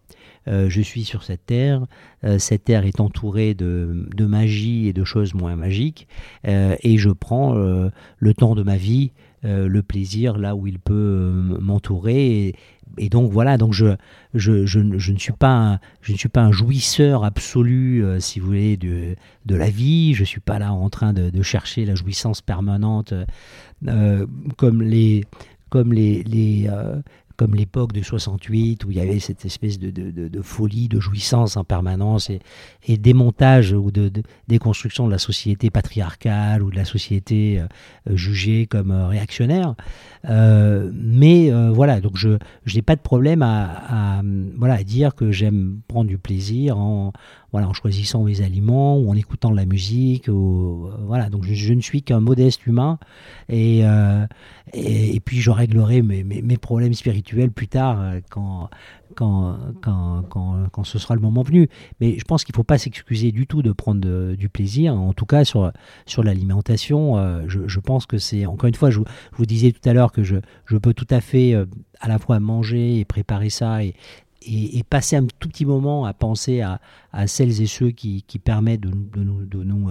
euh, je suis sur cette terre, euh, cette terre est entourée de, magie et de choses moins magiques, euh, et je prends le temps de ma vie, le plaisir là où il peut m'entourer. Et, donc voilà, donc je, je, je, ne suis pas un, je ne suis pas un jouisseur absolu, si vous voulez, de, de la vie. Je suis pas là en train de, chercher la jouissance permanente comme les comme les, les, comme l'époque de 68 où il y avait cette espèce de, folie, de jouissance en permanence et, démontage ou de, déconstruction de la société patriarcale ou de la société euh, jugée comme euh, réactionnaire. Euh, mais voilà, donc je, n'ai pas de problème à, à, voilà, à dire que j'aime prendre du plaisir en, voilà, en choisissant mes aliments ou en écoutant de la musique. Voilà, donc je, ne suis qu'un modeste humain et, et, puis je réglerai mes, mes, mes problèmes spirituels plus tard euh, quand, quand, quand, quand, quand, ce sera le moment venu. Mais je pense qu'il ne faut pas s'excuser du tout de prendre du plaisir. En tout cas, sur, sur l'alimentation, euh, je, je, pense que c'est, encore une fois, je, vous disais tout à l'heure que je, je peux tout à fait euh, à la fois manger et préparer ça et, passer un tout petit moment à penser à, celles et ceux qui, permettent de, nous, de, nous,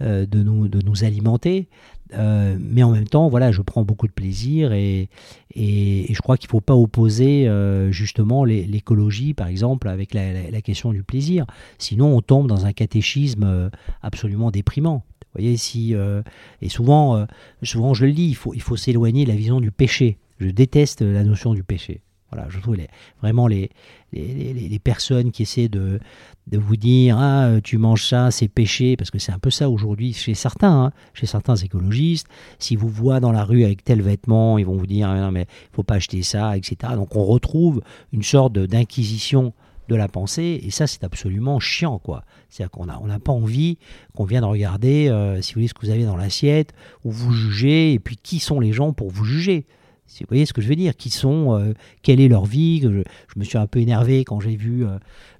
de, nous, de nous alimenter. Euh, mais en même temps, voilà, je prends beaucoup de plaisir et, je crois qu'il ne faut pas opposer euh, justement l'écologie, par exemple, avec la, question du plaisir. Sinon, on tombe dans un catéchisme euh, absolument déprimant. Vous voyez, si, et souvent, souvent, je le dis, il faut s'éloigner de la vision du péché. Je déteste la notion du péché. Voilà, je trouve les, vraiment les, les, les, personnes qui essaient de, de vous dire ah tu manges ça c'est péché parce que c'est un peu ça aujourd'hui chez certains hein, chez certains écologistes si vous voient dans la rue avec tel vêtement ils vont vous dire ah, non mais faut pas acheter ça etc donc on retrouve une sorte d'inquisition de la pensée et ça c'est absolument chiant quoi. C'est à dire qu'on a on n'a pas envie qu'on vienne regarder euh, si vous ce que vous avez dans l'assiette ou vous jugez et puis qui sont les gens pour vous juger? Vous voyez ce que je veux dire Qui sont Quelle est leur vie je, me suis un peu énervé quand j'ai vu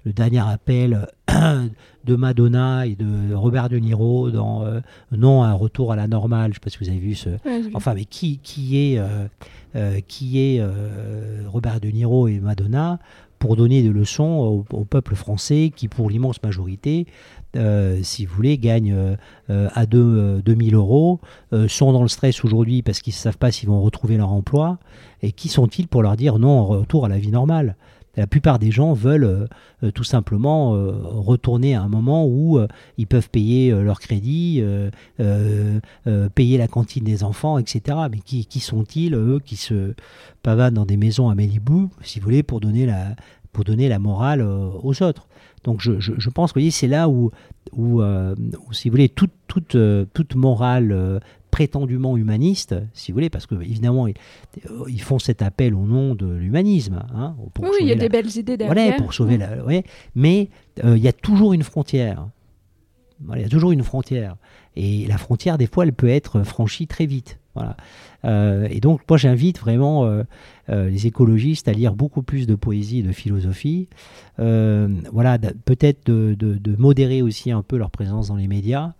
le dernier appel de Madonna et de Robert De Niro dans Non, un retour à la normale. Je ne sais pas si vous avez vu ce. enfin, mais qui, qui est, qui est Robert De Niro et Madonna pour donner des leçons au, peuple français qui, pour l'immense majorité, euh, si vous voulez, gagnent euh, à 2, 2000 euh, euros, sont dans le stress aujourd'hui parce qu'ils ne savent pas s'ils vont retrouver leur emploi. Et qui sont-ils pour leur dire non, retour à la vie normale? La plupart des gens veulent tout simplement retourner à un moment où ils peuvent payer leur crédit, payer la cantine des enfants, etc. Mais qui, sont-ils, eux, qui se pavadent dans des maisons à Malibu, si vous voulez, pour donner la, pour donner la morale aux autres? Donc je, pense que c'est là où, euh, si vous voulez, toute, euh, morale euh, prétendument humaniste, si vous voulez, parce que évidemment ils, font cet appel au nom de l'humanisme. Hein, oui, il y a des belles idées derrière. pour sauver la. mais il y a toujours une frontière. il y a toujours une frontière. Et la frontière, des fois, elle peut être franchie très vite. Voilà. Euh, et donc, moi, j'invite vraiment euh, euh, les écologistes à lire beaucoup plus de poésie et de philosophie. voilà, peut-être de, modérer aussi un peu leur présence dans les médias,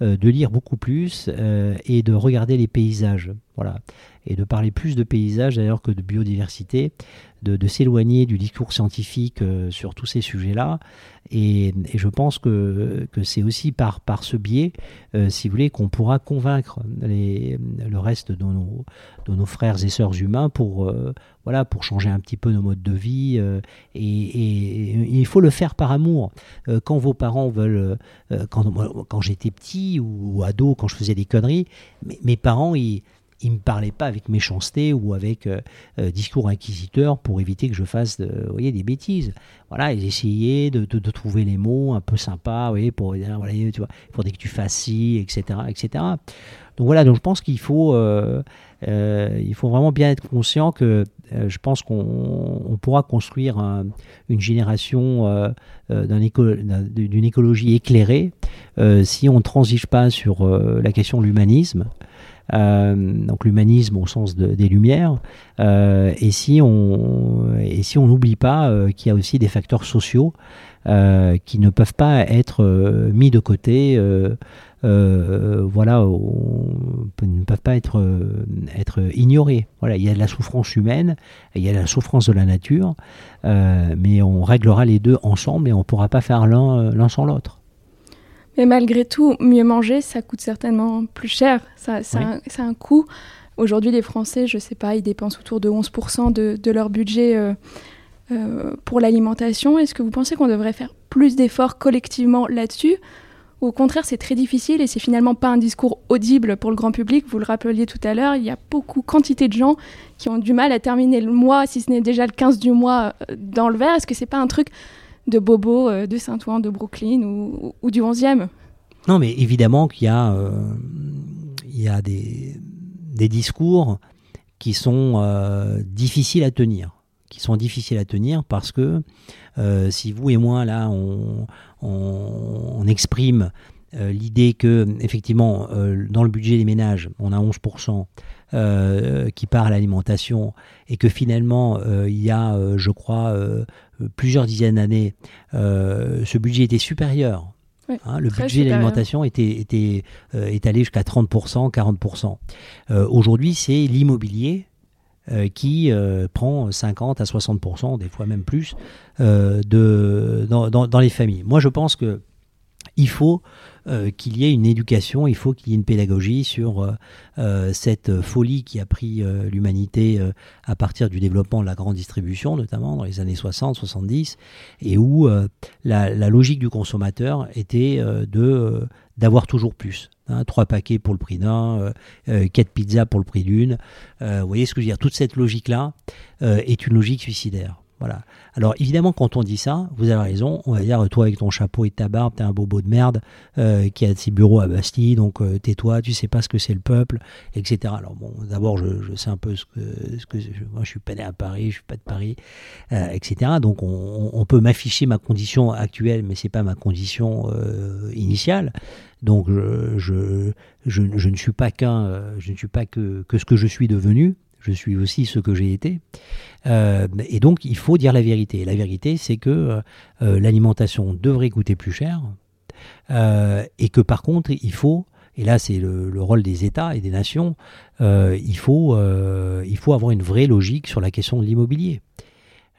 de lire beaucoup plus et de regarder les paysages. Voilà. Et de parler plus de paysages d'ailleurs que de biodiversité, de, s'éloigner du discours scientifique sur tous ces sujets-là. Et, je pense que, que c'est aussi par, par ce biais, si vous voulez, qu'on pourra convaincre les, le reste de nos de nos frères et sœurs humains pour, euh, voilà, pour changer un petit peu nos modes de vie. Euh, et, il faut le faire par amour. Euh, quand vos parents veulent, quand, quand j'étais petit ou, ado, quand je faisais des conneries, mes, parents, ils ne me parlaient pas avec méchanceté ou avec discours inquisiteur pour éviter que je fasse voyez, des bêtises. Voilà, ils essayaient de, de, trouver les mots un peu sympas, voyez, pour dire, voilà, tu vois, il faudrait que tu fasses ci, etc., etc. Donc voilà, donc je pense qu'il faut, euh, euh, il faut vraiment bien être conscient que euh, je pense qu'on pourra construire une génération d'une écologie éclairée si on ne transige pas sur la question de l'humanisme. Donc l'humanisme au sens des lumières, et si on et si on n'oublie pas qu'il y a aussi des facteurs sociaux qui ne peuvent pas être mis de côté euh, voilà, ne peuvent pas être, euh, être ignorés. Voilà, il y a de la souffrance humaine, il y a la souffrance de la nature, euh, mais on réglera les deux ensemble et on ne pourra pas faire l'un sans l'autre. Mais malgré tout, mieux manger, ça coûte certainement plus cher. Ça, ça, a, un coût. Aujourd'hui, les Français, je ne sais pas, ils dépensent autour de 11% de, de, leur budget pour l'alimentation. Est-ce que vous pensez qu'on devrait faire plus d'efforts collectivement là-dessus? Au contraire, c'est très difficile et c'est finalement pas un discours audible pour le grand public? Vous le rappeliez tout à l'heure, il y a beaucoup, quantité de gens qui ont du mal à terminer le mois, si ce n'est déjà le 15 du mois, euh, dans le vert. Est-ce que c'est pas un truc de Bobo, euh, de Saint-Ouen, de Brooklyn ou, du 11e Non, mais évidemment qu'il y a, euh, des, discours qui sont difficiles à tenir qui sont difficiles à tenir parce que si vous et moi là on, exprime euh, l'idée que effectivement euh, dans le budget des ménages on a 11% euh, qui part à l'alimentation et que finalement il y a je crois plusieurs dizaines d'années ce budget était supérieur hein, le budget de l'alimentation était, était étalé jusqu'à 30%, 40%. Aujourd'hui, c'est l'immobilier qui prend 50 à 60%, des fois même plus, euh, de, dans, dans, les familles. Moi, je pense que il faut euh, qu'il y ait une éducation, il faut qu'il y ait une pédagogie sur euh, cette folie qui a pris l'humanité à partir du développement de la grande distribution, notamment dans les années 60-70, et où la, la, logique du consommateur était de d'avoir toujours plus. Hein, trois paquets pour le prix d'un, quatre pizzas pour le prix d'une. vous voyez ce que je veux dire? Toute cette logique-là est une logique suicidaire. Alors évidemment, quand on dit ça, vous avez raison, on va dire, toi avec ton chapeau et ta barbe, t'es un bobo de merde euh, qui a ses bureaux à Bastille, donc euh, tais-toi, tu sais pas ce que c'est le peuple, etc. Alors bon, d'abord, je, sais un peu ce que, ce que moi je suis pas né à Paris, je suis pas de Paris, euh, etc. Donc on, peut m'afficher ma condition actuelle, mais c'est pas ma condition initiale. Donc je, je, je, ne suis pas qu'un, je ne suis pas que ce que je suis devenu je suis aussi ce que j'ai été. et donc, il faut dire la vérité. la vérité, c'est que l'alimentation devrait coûter plus cher et que par contre, il faut et là c'est le, rôle des États et des nations, il, faut, il faut avoir une vraie logique sur la question de l'immobilier.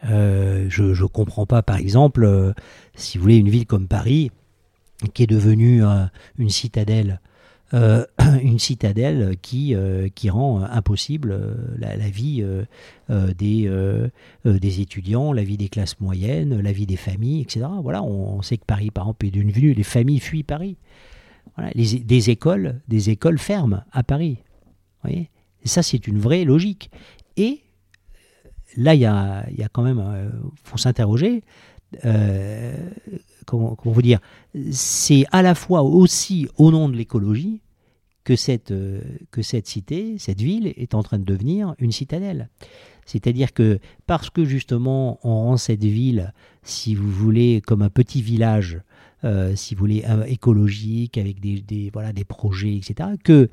Euh, je ne comprends pas, par exemple, euh, si vous voulez, une ville comme Paris, qui est devenue euh, une citadelle, une citadelle qui, qui rend impossible la, vie des, étudiants, la vie des classes moyennes, la vie des familles, etc. Voilà, on, sait que Paris, par exemple, est devenu, les familles fuient Paris. Voilà, des écoles, des écoles ferment à Paris. Voyez? Ça, c'est une vraie logique. Et là, il y a, quand même, il euh, faut s'interroger. Euh, comment, vous dire? C'est à la fois aussi au nom de l'écologie que cette, euh, que cette cité, cette ville est en train de devenir une citadelle. C'est-à-dire que parce que justement on rend cette ville, si vous voulez, comme un petit village, si vous voulez, écologique, avec des, voilà, des projets, etc., que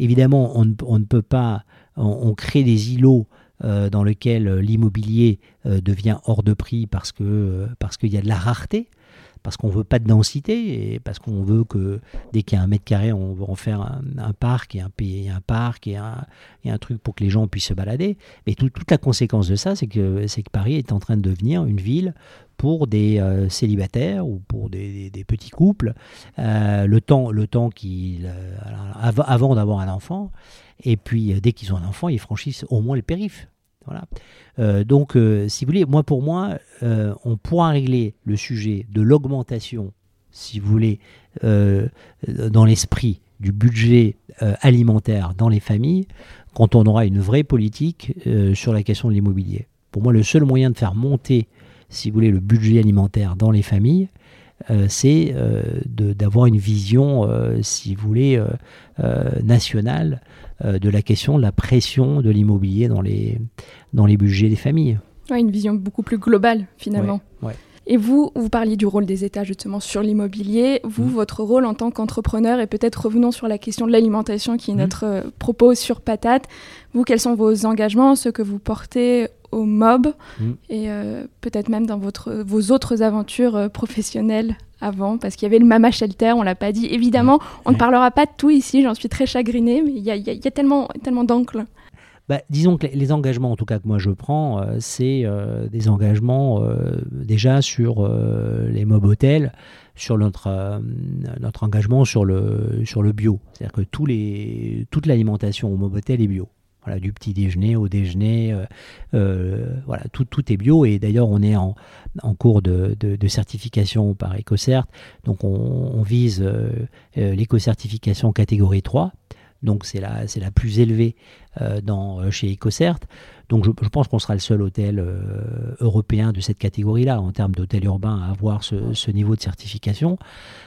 évidemment on, ne peut pas, on crée des îlots euh, dans lequel euh, l'immobilier euh, devient hors de prix parce parce qu'il y a de la rareté, parce qu'on veut pas de densité et parce qu'on veut que dès qu'il y a un mètre carré, on veut en faire un, parc et un, un parc et un, truc pour que les gens puissent se balader. Mais toute la conséquence de ça, c'est que, Paris est en train de devenir une ville pour des célibataires ou pour des, petits couples, le temps, le temps qu'ils, avant d'avoir un enfant, et puis dès qu'ils ont un enfant, ils franchissent au moins le périph'. Euh, donc, euh, si vous voulez, moi pour moi, euh, on pourra régler le sujet de l'augmentation, si vous voulez, dans l'esprit du budget alimentaire dans les familles, quand on aura une vraie politique sur la question de l'immobilier. Pour moi, le seul moyen de faire monter, si vous voulez, le budget alimentaire dans les familles, c'est d'avoir une vision, si vous voulez, nationale euh, de la question de la pression de l'immobilier dans les, dans les budgets des familles. une vision beaucoup plus globale finalement. Et vous, vous parliez du rôle des États justement sur l'immobilier. Vous, mm. votre rôle en tant qu'entrepreneur, et peut-être revenons sur la question de l'alimentation qui est mm. notre euh, propos sur Patate. Vous, quels sont vos engagements, ceux que vous portez au MOB mm. et euh, peut-être même dans votre, vos autres aventures professionnelles avant, parce qu'il y avait le Mama Shelter, on l'a pas dit. Évidemment, on ne parlera pas de tout ici, j'en suis très chagrinée, mais il y a, tellement, tellement d'encles. Bah, disons que les engagements, en tout cas que moi je prends, euh, c'est euh, des engagements euh, déjà sur les mob hôtels, sur notre, notre engagement sur le, sur le bio. C'est-à-dire que tous les, toute l'alimentation au mob hôtel est bio. Voilà, du petit déjeuner au déjeuner, euh, euh, voilà, tout, tout est bio. Et d'ailleurs, on est en, en cours de, de, certification par EcoCert. Donc, on, vise euh, l'éco-certification catégorie 3. Donc, c'est la, c'est la plus élevée dans, chez EcoCert. Donc, je, je pense qu'on sera le seul hôtel européen de cette catégorie-là, en termes d'hôtel urbain, à avoir ce, ce niveau de certification.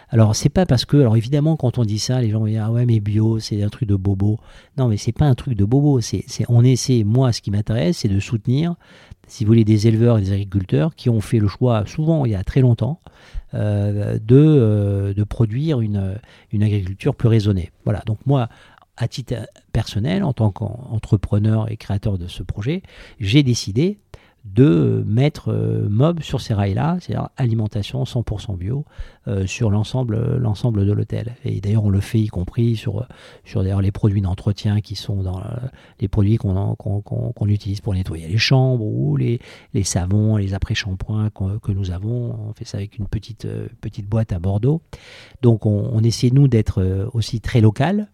Alors, c'est pas parce que, alors évidemment, quand on dit ça, les gens vont dire ah ouais, mais bio, c'est un truc de bobo. Non, mais c'est pas un truc de bobo. C'est, on essaie, moi, ce qui m'intéresse, c'est de soutenir, si vous voulez, des éleveurs et des agriculteurs qui ont fait le choix, souvent il y a très longtemps, euh, de, euh, de produire une, une agriculture plus raisonnée. Voilà. Donc, moi, à titre personnel, en tant qu'entrepreneur et créateur de ce projet, j'ai décidé de mettre euh, MOB sur ces rails-là, c'est-à-dire alimentation 100% bio euh, sur l'ensemble, de l'hôtel. Et d'ailleurs, on le fait y compris sur, sur d'ailleurs, les produits d'entretien qui sont dans euh, les produits qu'on, qu'on, utilise pour nettoyer les chambres ou les, les savons, les après-shampoings que nous avons. On fait ça avec une petite, petite boîte à Bordeaux. Donc, on, on essaie, nous, d'être aussi très local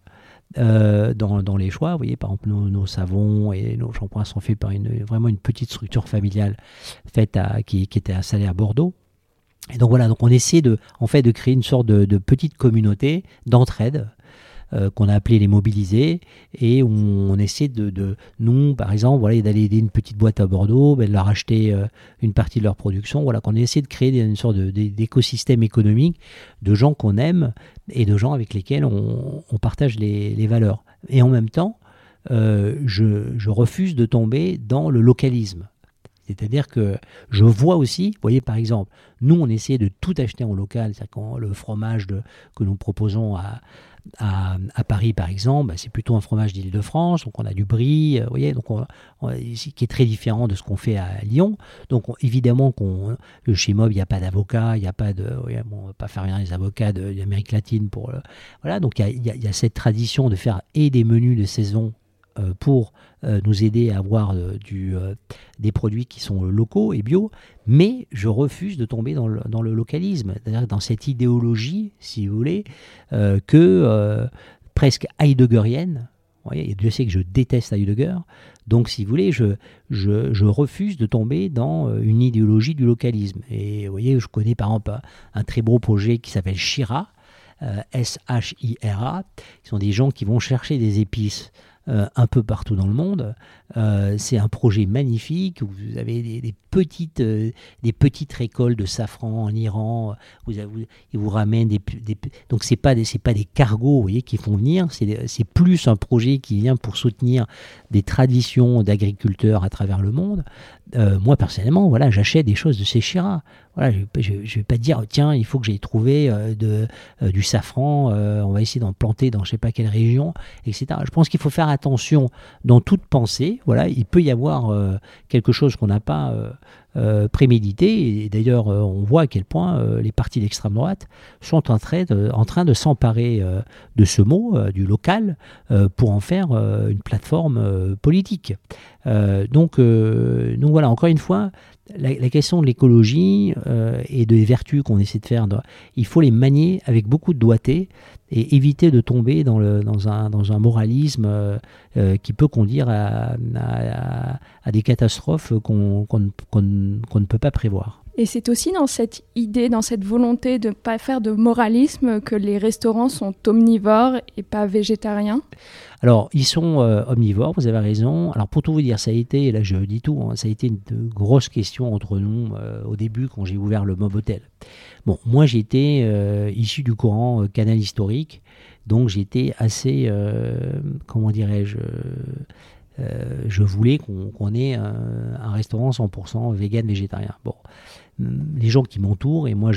euh, dans, dans, les choix. Vous voyez, par exemple, nos, savons et nos shampoings sont faits par une, vraiment une petite structure familiale faite à, qui, qui était installée à Bordeaux. Et donc voilà, donc on essaie de, en fait, de créer une sorte de, de petite communauté d'entraide euh, qu'on a appelé les mobilisés et on, essaie de, nous, par exemple, voilà, d'aller aider une petite boîte à Bordeaux, ben, de leur acheter euh, une partie de leur production. Voilà, qu'on essaie de créer une sorte d'écosystème économique de gens qu'on aime et de gens avec lesquels on, partage les, valeurs. Et en même temps, euh, je, refuse de tomber dans le localisme. C'est-à-dire que je vois aussi, vous voyez par exemple, nous on essaie de tout acheter en local, c'est-à-dire le fromage de, que nous proposons à, à, Paris, par exemple, bah, c'est plutôt un fromage d'Île-de-France, donc on a du brie, euh, vous voyez, donc qui est très différent de ce qu'on fait à Lyon. Donc évidemment qu'on chez Mob, il n'y a pas d'avocat, il n'y a pas de, bon, on va pas faire rien les avocats d'Amérique latine pour, euh, voilà, donc il y, a, cette tradition de faire et des menus de saison euh, pour nous aider à avoir du, des produits qui sont locaux et bio, mais je refuse de tomber dans le, dans le localisme, dans cette idéologie, si vous voulez, euh, que euh, presque heideggerienne. Voyez, Dieu sait que je déteste Heidegger. Donc, si vous voulez, je, refuse de tomber dans euh, une idéologie du localisme. Et vous voyez, je connais par exemple un très beau projet qui s'appelle Shira, S-H-I-R-A, qui sont des gens qui vont chercher des épices un peu partout dans le monde euh, c'est un projet magnifique. Vous avez des, petites, euh, des petites récoltes de safran en Iran. Vous, ils vous ramènent des, donc c'est pas des, pas des cargos, vous voyez, qui font venir. C'est, plus un projet qui vient pour soutenir des traditions d'agriculteurs à travers le monde. Euh, moi personnellement, voilà, j'achète des choses de ces Voilà, je, ne vais pas dire tiens, il faut que j'aille trouver de, du safran. on va essayer d'en planter dans je sais pas quelle région, etc. Je pense qu'il faut faire attention dans toute pensée voilà, il peut y avoir euh, quelque chose qu'on n'a pas euh, euh, prémédité. Et d'ailleurs, on voit à quel point les partis d'extrême droite sont en train de, en train de s'emparer de ce mot, du local, pour en faire une plateforme politique. Donc, donc voilà, encore une fois, la, question de l'écologie et des vertus qu'on essaie de faire, il faut les manier avec beaucoup de doigté et éviter de tomber dans, le, dans, un, dans un moralisme euh, euh, qui peut conduire à, des catastrophes qu'on ne peut pas prévoir. Et c'est aussi dans cette idée, dans cette volonté de ne pas faire de moralisme que les restaurants sont omnivores et pas végétariens Alors, ils sont euh, omnivores, vous avez raison. Alors, pour tout vous dire, ça a été, là je dis tout, hein, ça a été une grosse question entre nous au début quand j'ai ouvert le Mob Hotel. Bon, moi j'étais euh, issu du courant euh, canal historique, donc j'étais assez, euh, comment dirais-je, je voulais qu'on ait un, restaurant 100% vegan végétarien. Bon, les gens qui m'entourent, et moi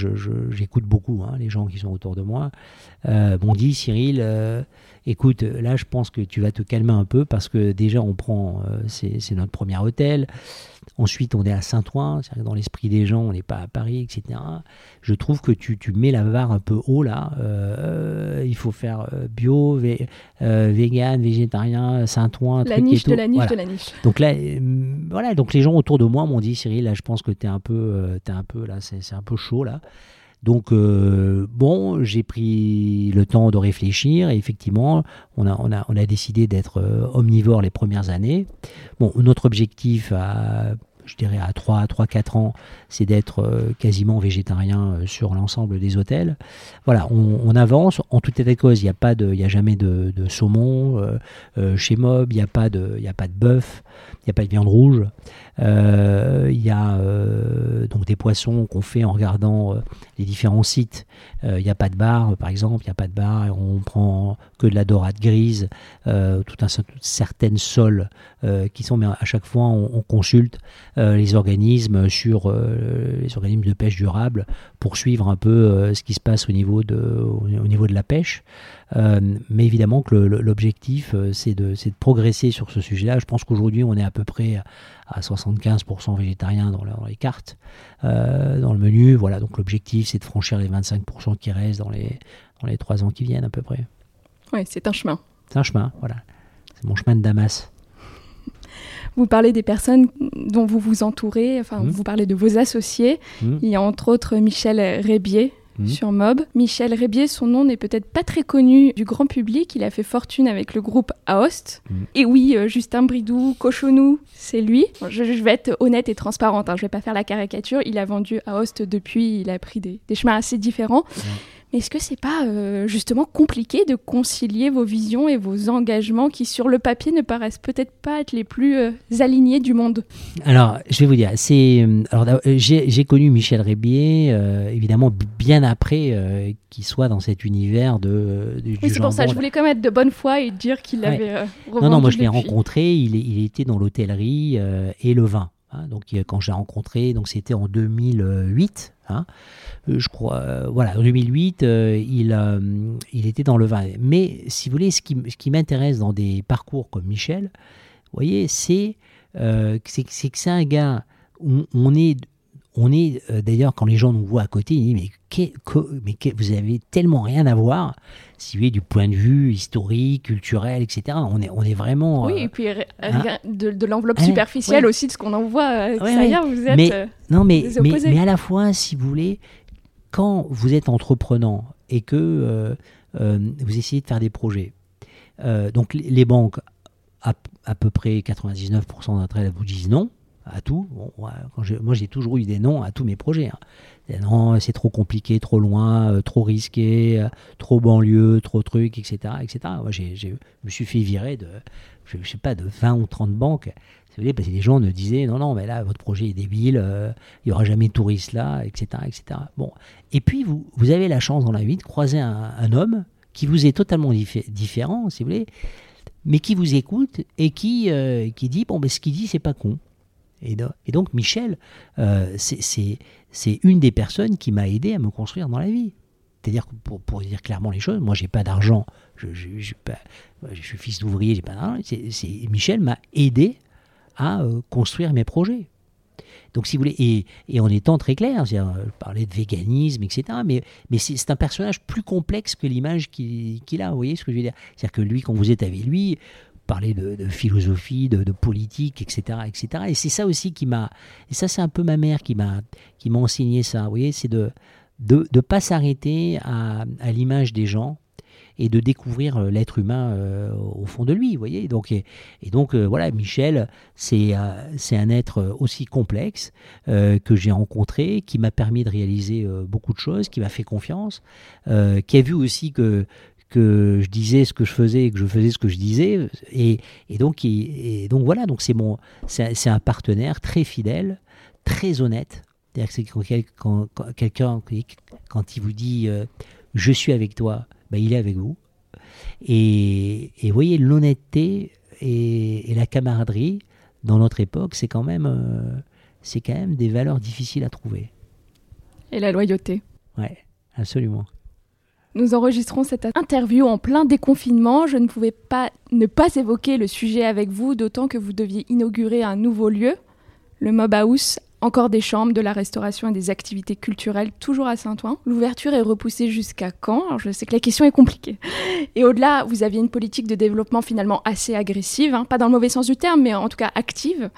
j'écoute beaucoup hein, les gens qui sont autour de moi, m'ont dit Cyril, écoute, là je pense que tu vas te calmer un peu parce que déjà on prend, c'est notre premier hôtel. Ensuite, on est à Saint-Ouen, dans l'esprit des gens, on n'est pas à Paris, etc. Je trouve que tu, mets la barre un peu haut là. Euh, il faut faire euh, bio, euh, vegan, végétarien, Saint-Ouen. La niche de la niche de la niche. Donc là, voilà, donc les gens autour de moi m'ont dit, Cyril, là, je pense que tu es un peu, es un peu là, c'est un peu chaud là. Donc bon, j'ai pris le temps de réfléchir et effectivement, on a, on a, décidé d'être omnivore les premières années. Bon, notre objectif à je dirais à 3 3 4 ans, c'est d'être euh, quasiment végétarien euh, sur l'ensemble des hôtels. Voilà, on, avance. En tout état de cause, il n'y a pas de, il y a jamais de, saumon euh, chez Mob, il n'y a pas de, il y a pas de bœuf, il n'y a pas de viande rouge. Il y a donc des poissons qu'on fait en regardant les différents sites. Il n'y a pas de bar, par exemple, il n'y a pas de bar. On prend que de la dorade grise, tout un certaines sols qui sont, mais à chaque fois on consulte les organismes sur les organismes de pêche durable pour suivre un peu euh, ce qui se passe au niveau de, au niveau de la pêche. Euh, mais évidemment que l'objectif, euh, c'est de, de, progresser sur ce sujet-là. Je pense qu'aujourd'hui, on est à peu près à 75% végétariens dans, dans, les cartes, dans le menu. Voilà, donc l'objectif, c'est de franchir les 25% qui restent dans les, dans les 3 ans qui viennent à peu près. Oui, c'est un chemin. C'est un chemin, voilà. C'est mon chemin de Damas. Vous parlez des personnes dont vous vous entourez, enfin, mmh. vous parlez de vos associés. Mmh. Il y a entre autres Michel Rébier, mmh. sur Mob. Michel Rébier, son nom n'est peut-être pas très connu du grand public. Il a fait fortune avec le groupe Aost. Et oui, euh, Justin Bridou, Cochonou, c'est lui. je, vais être honnête et transparente, hein, je vais pas faire la caricature. Il a vendu Aost depuis, il a pris des, des chemins assez différents. Est-ce que c'est pas euh, justement compliqué de concilier vos visions et vos engagements qui, sur le papier, ne paraissent peut-être pas être les plus euh, alignés du monde? Alors, je vais vous dire, c'est euh, alors j'ai connu Michel Rébier évidemment bien après qu'il soit dans cet univers de. oui, c'est pour ça. Je voulais quand même être de bonne foi et dire qu'il avait. non, non, moi je l'ai rencontré. Il, il, était dans l'hôtellerie et le vin. Hein. donc quand j'ai rencontré, donc c'était en 2008. Hein, je crois, voilà, en 2008, il, il était dans le vin. Mais si vous voulez, ce qui, ce qui m'intéresse dans des parcours comme Michel, vous voyez, c'est c'est que c'est un gars où on est on est euh, d'ailleurs, quand les gens nous voient à côté, ils disent Mais, mais vous avez tellement rien à voir, si vous voulez, du point de vue historique, culturel, etc. On est, on est vraiment. Oui, euh, et puis hein de, l'enveloppe superficielle aussi, de ce qu'on en voit euh, vous êtes. Mais, non, mais, mais, à la fois, si vous voulez, quand vous êtes entreprenant et que vous essayez de faire des projets, donc les banques, à, peu près 99% d'entre elles vous disent non à tout. moi, j'ai toujours eu des noms à tous mes projets. Hein. non, c'est trop compliqué, trop loin, euh, trop risqué, euh, trop banlieue, trop truc, etc. etc. Moi, je me suis fait virer de, je, sais pas, de 20 ou 30 banques. Vous parce que les gens me disaient non, non, mais là, votre projet est débile, euh, il n'y aura jamais de touristes là, etc. etc. Bon. Et puis, vous, vous avez la chance dans la vie de croiser un, homme qui vous est totalement différent, si vous voulez, mais qui vous écoute et qui, qui dit bon, mais ce qu'il dit, c'est pas con. Et, donc Michel, euh, c'est une des personnes qui m'a aidé à me construire dans la vie. C'est-à-dire que pour, dire clairement les choses, moi j'ai pas d'argent, je, je, suis fils d'ouvrier, j'ai pas d'argent. Michel m'a aidé à euh, construire mes projets. Donc, si vous voulez, et, en étant très clair, je parlais de véganisme, etc. Mais, c'est un personnage plus complexe que l'image qu'il a. Vous voyez ce que je veux dire? C'est-à-dire que lui, quand vous êtes avec lui, parler de, philosophie, de, politique, etc., etc. Et c'est ça aussi qui m'a, et ça c'est un peu ma mère qui m'a, qui enseigné ça. Vous voyez, c'est de de ne pas s'arrêter à, à l'image des gens et de découvrir euh, l'être humain euh, au fond de lui, vous voyez. Donc, et, donc, euh, voilà, Michel, c'est c'est un être aussi complexe que j'ai rencontré, qui m'a permis de réaliser beaucoup de choses, qui m'a fait confiance, qui a vu aussi que que je disais ce que je faisais et que je faisais ce que je disais. Et, donc, et, donc voilà, donc c'est mon, c'est un partenaire très fidèle, très honnête. C'est quand, quelqu'un, quand il vous dit je suis avec toi, ben, il est avec vous. Et, vous voyez, l'honnêteté et, la camaraderie dans notre époque, c'est quand même, euh, c'est quand même des valeurs difficiles à trouver. Et la loyauté. Ouais, absolument. Nous enregistrons cette interview en plein déconfinement. Je ne pouvais pas ne pas évoquer le sujet avec vous, d'autant que vous deviez inaugurer un nouveau lieu, le Mob House, encore des chambres, de la restauration et des activités culturelles, toujours à Saint-Ouen. L'ouverture est repoussée jusqu'à quand? Je sais que la question est compliquée. Et au-delà, vous aviez une politique de développement finalement assez agressive, hein. pas dans le mauvais sens du terme, mais en tout cas active.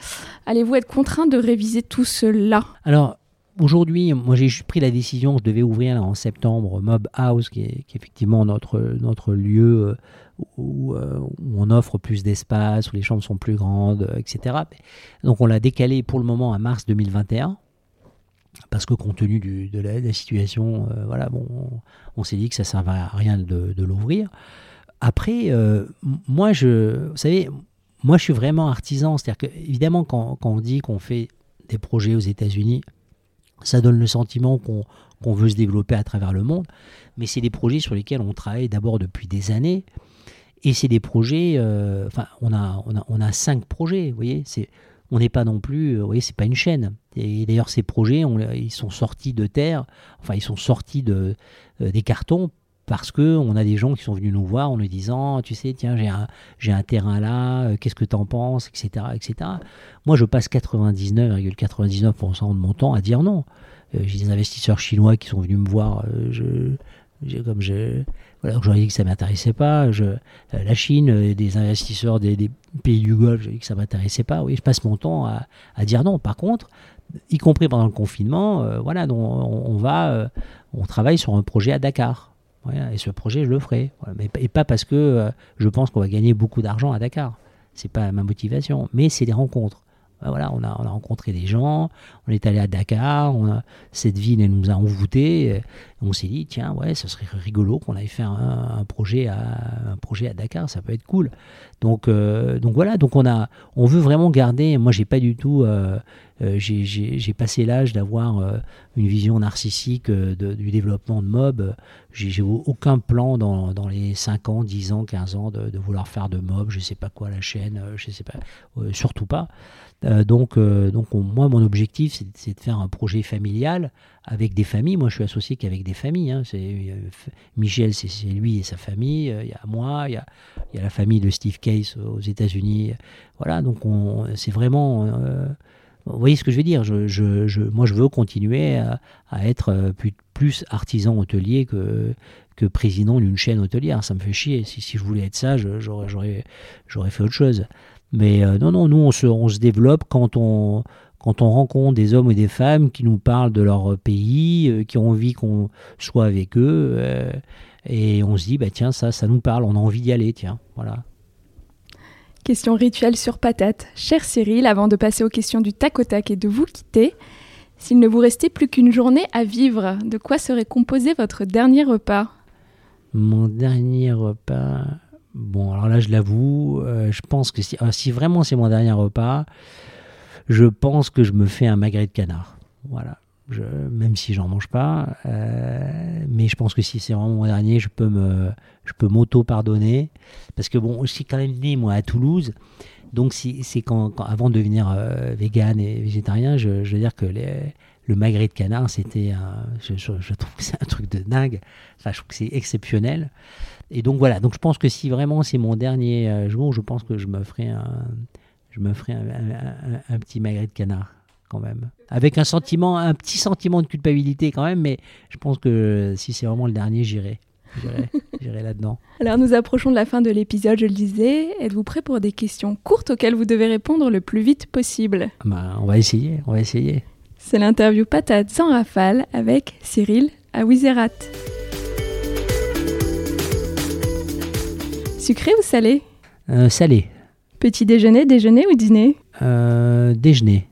Allez-vous être contraint de réviser tout cela? Alors, Aujourd'hui, moi j'ai pris la décision, je devais ouvrir en septembre Mob House, qui est, effectivement notre, notre lieu euh, où, on offre plus d'espace, où les chambres sont plus grandes, euh, etc. Donc on l'a décalé pour le moment à mars 2021 parce que compte tenu de, la, situation, euh, voilà, bon, on, s'est dit que ça ne servait à rien de, l'ouvrir. Après, moi, je, vous savez, moi, je suis vraiment artisan. C'est-à-dire que, évidemment, quand on dit qu'on fait des projets aux États-Unis, ça donne le sentiment qu'on veut se développer à travers le monde, mais c'est des projets sur lesquels on travaille d'abord depuis des années. Et c'est des projets, euh, enfin, on a, cinq projets, vous voyez, on n'est pas non plus, vous voyez, c'est pas une chaîne. Et d'ailleurs, ces projets, ils sont sortis de terre, enfin, ils sont sortis de, euh, des cartons parce que on a des gens qui sont venus nous voir en nous disant, tu sais, tiens, j'ai un, j'ai un terrain là, euh, qu'est-ce que tu en penses, etc., etc. Moi, je passe 99,99% de mon temps à dire non. Euh, j'ai des investisseurs chinois qui sont venus me voir, euh, je, comme je, voilà, j'aurais dit que ça m'intéressait pas. Je, la Chine, des investisseurs des, pays du Golfe, j'ai dit que ça m'intéressait pas. Oui, je passe mon temps à, à, dire non. Par contre, y compris pendant le confinement, voilà, donc on va, on travaille sur un projet à Dakar et ce projet, je le ferai. Et pas parce que euh, je pense qu'on va gagner beaucoup d'argent à Dakar. C'est pas ma motivation. Mais c'est des rencontres. Voilà, on a, on a rencontré des gens, on est allé à Dakar, cette ville elle nous a envoûtés, on s'est dit tiens ouais ce serait rigolo qu'on aille faire un, projet à un projet à Dakar, ça peut être cool. Donc euh, donc voilà, donc on a on veut vraiment garder. Moi j'ai pas du tout euh, euh, j'ai passé l'âge d'avoir euh, une vision narcissique du développement de mob. J'ai aucun plan dans, dans, les 5 ans, 10 ans, 15 ans de, vouloir faire de mob, je sais pas quoi, la chaîne, je sais pas, surtout pas. Donc, donc moi, mon objectif, c'est de faire un projet familial avec des familles. Moi, je suis associé qu'avec des familles. Hein. Michel, c'est lui et sa famille. Il y a moi, il y a, la famille de Steve Case aux États-Unis. Voilà, donc c'est vraiment vous voyez ce que je veux dire? Moi, je veux continuer à, être euh, plus, artisan hôtelier que, président d'une chaîne hôtelière. Ça me fait chier. Si je voulais être ça, j'aurais fait autre chose. Mais euh, non, non, nous, on se, on se développe quand on, quand on rencontre des hommes et des femmes qui nous parlent de leur pays, euh, qui ont envie qu'on soit avec eux. et on se dit, bah, tiens, ça, ça nous parle, on a envie d'y aller, tiens. Voilà. Question rituelle sur patate. Cher Cyril, avant de passer aux questions du tac au tac et de vous quitter, s'il ne vous restait plus qu'une journée à vivre, de quoi serait composé votre dernier repas? Mon dernier repas. Bon, alors là, je l'avoue, euh, je pense que si, ah, si vraiment c'est mon dernier repas, je pense que je me fais un magret de canard. Voilà même si j'en mange pas. Euh, mais je pense que si c'est vraiment mon dernier, je peux je peux m'auto pardonner parce que bon, je suis quand même né moi à Toulouse. Donc c'est quand, avant de devenir euh, vegan et végétarien, je, veux dire que le magret de canard, c'était, je, trouve c'est un truc de dingue. Enfin, je trouve que c'est exceptionnel. Et donc voilà. Donc je pense que si vraiment c'est mon dernier euh, jour, je pense que je me ferai un, je me ferai un petit magret de canard quand même. Avec un sentiment, un petit sentiment de culpabilité quand même, mais je pense que si c'est vraiment le dernier, j'irai. J'irai là-dedans. Alors nous approchons de la fin de l'épisode, je le disais. Êtes-vous prêt pour des questions courtes auxquelles vous devez répondre le plus vite possible? Bah, On va essayer, on va essayer. C'est l'interview patate sans rafale avec Cyril Awizerat. Sucré ou salé euh, Salé. Petit déjeuner, déjeuner ou dîner euh, Déjeuner.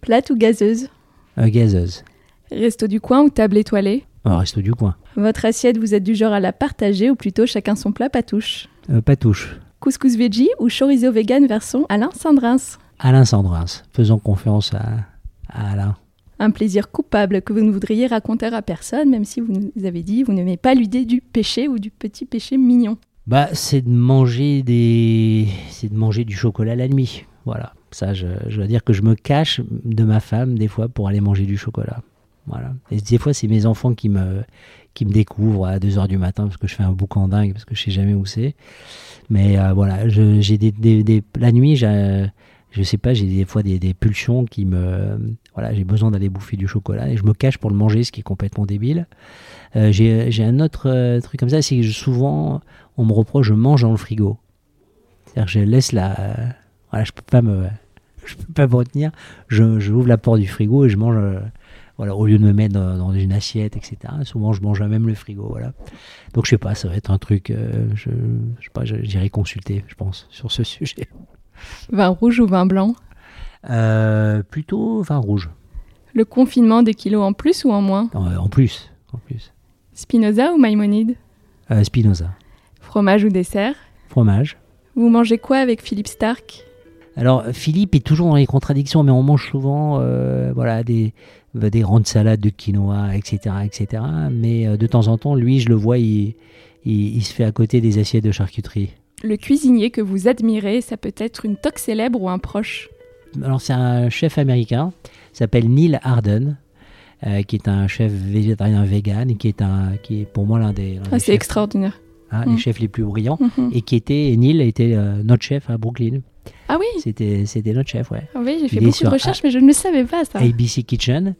Plate ou gazeuse euh, Gazeuse. Resto du coin ou table étoilée oh, Resto du coin. Votre assiette, vous êtes du genre à la partager ou plutôt chacun son plat patouche Patouche. Couscous veggie ou chorizo vegan version Alain Sandrins Alain Sandrins. Faisons confiance à, Alain. Un plaisir coupable que vous ne voudriez raconter à personne, même si vous nous avez dit vous n'aimez pas l'idée du péché ou du petit péché mignon. Bah, c'est de manger des, c'est de manger du chocolat la nuit. Voilà. Ça, je, dois dire que je me cache de ma femme des fois pour aller manger du chocolat. Voilà. Et des fois, c'est mes enfants qui me, qui me découvrent à 2h du matin parce que je fais un boucan dingue, parce que je sais jamais où c'est. Mais euh, voilà, j'ai des, des, la nuit, je sais pas, j'ai des fois des, des, pulsions qui me. Voilà, j'ai besoin d'aller bouffer du chocolat et je me cache pour le manger, ce qui est complètement débile. Euh, j'ai un autre euh, truc comme ça, c'est que souvent, on me reproche, je mange dans le frigo. C'est-à-dire je laisse la, voilà, je peux pas me, je peux pas me retenir. Je, je, ouvre la porte du frigo et je mange. Euh, voilà, au lieu de me mettre dans, une assiette, etc. Souvent, je mange même le frigo. Voilà. Donc, je sais pas, ça va être un truc. Euh, je, je sais pas, j'irai consulter, je pense, sur ce sujet. Vin rouge ou vin blanc? Euh, Plutôt vin rouge. Le confinement des kilos en plus ou en moins? En, plus, en plus. Spinoza ou Maïmonide Spinoza. Fromage ou dessert Fromage. Vous mangez quoi avec Philippe Stark alors Philippe est toujours dans les contradictions, mais on mange souvent euh, voilà, des, des grandes salades de quinoa, etc. etc. Mais euh, de temps en temps, lui, je le vois, il, il, se fait à côté des assiettes de charcuterie. Le cuisinier que vous admirez, ça peut être une toque célèbre ou un proche Alors c'est un chef américain, s'appelle Neil Arden. Euh, qui est un chef végétarien vegan, qui est, un, qui est pour moi l'un des... Ah, c'est extraordinaire. Hein, les mm. chefs les plus brillants, mm-hmm. et qui était, Neil était notre chef à Brooklyn. Ah oui C'était, c'était notre chef, ouais. Ah oui, j'ai fait beaucoup de recherches, mais je ne le savais pas, ça. ABC Kitchen.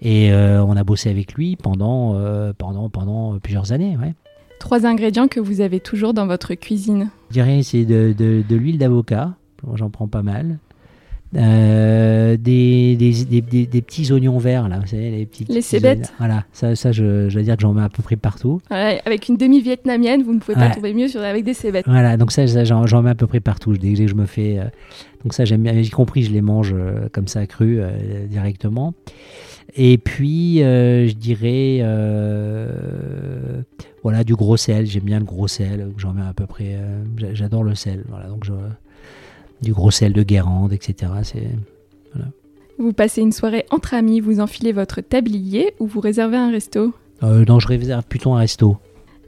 Et euh, on a bossé avec lui pendant, euh, pendant, pendant plusieurs années, ouais. Trois ingrédients que vous avez toujours dans votre cuisine Je dirais c'est de, de, de l'huile d'avocat. J'en prends pas mal. Euh, des, des, des, des, petits oignons verts, là, vous savez, les petits. Les cébettes. Voilà, ça, ça je, je, veux dire que j'en mets à peu près partout. avec une demi-vietnamienne, vous ne pouvez pas trouver mieux sur, avec des cébettes. Voilà, donc ça, j'en mets à peu près partout. Dès que je me fais. Euh, donc ça, j'aime bien, y compris, je les mange euh, comme ça, cru, directement. Et puis, je dirais. voilà, du gros sel, j'aime bien le gros sel, j'en mets à peu près. J'adore le sel, voilà, donc je du gros sel de Guérande, etc. C'est, Vous passez une soirée entre amis, vous enfilez votre tablier ou vous réservez un resto? Euh, Non, je réserve plutôt un resto.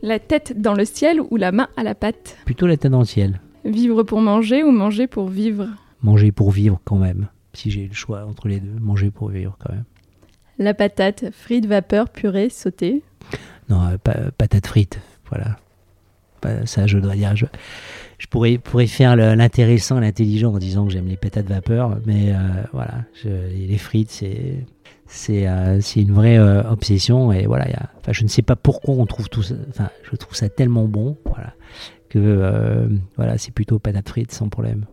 La tête dans le ciel ou la main à la pâte? Plutôt la tête dans le ciel. Vivre pour manger ou manger pour vivre? Manger pour vivre quand même. Si j'ai le choix entre les deux, manger pour vivre quand même. La patate, frites, vapeur, purée, sautée? Non, euh, patate frite, voilà. Ça, je dois dire. Je, je pourrais, pourrais faire l'intéressant, l'intelligent en disant que j'aime les patates vapeur, mais euh, voilà, les frites, c'est euh, une vraie obsession et voilà, je ne sais pas pourquoi on trouve tout ça, enfin, je trouve ça tellement bon, voilà, que voilà, c'est plutôt patates frites sans problème.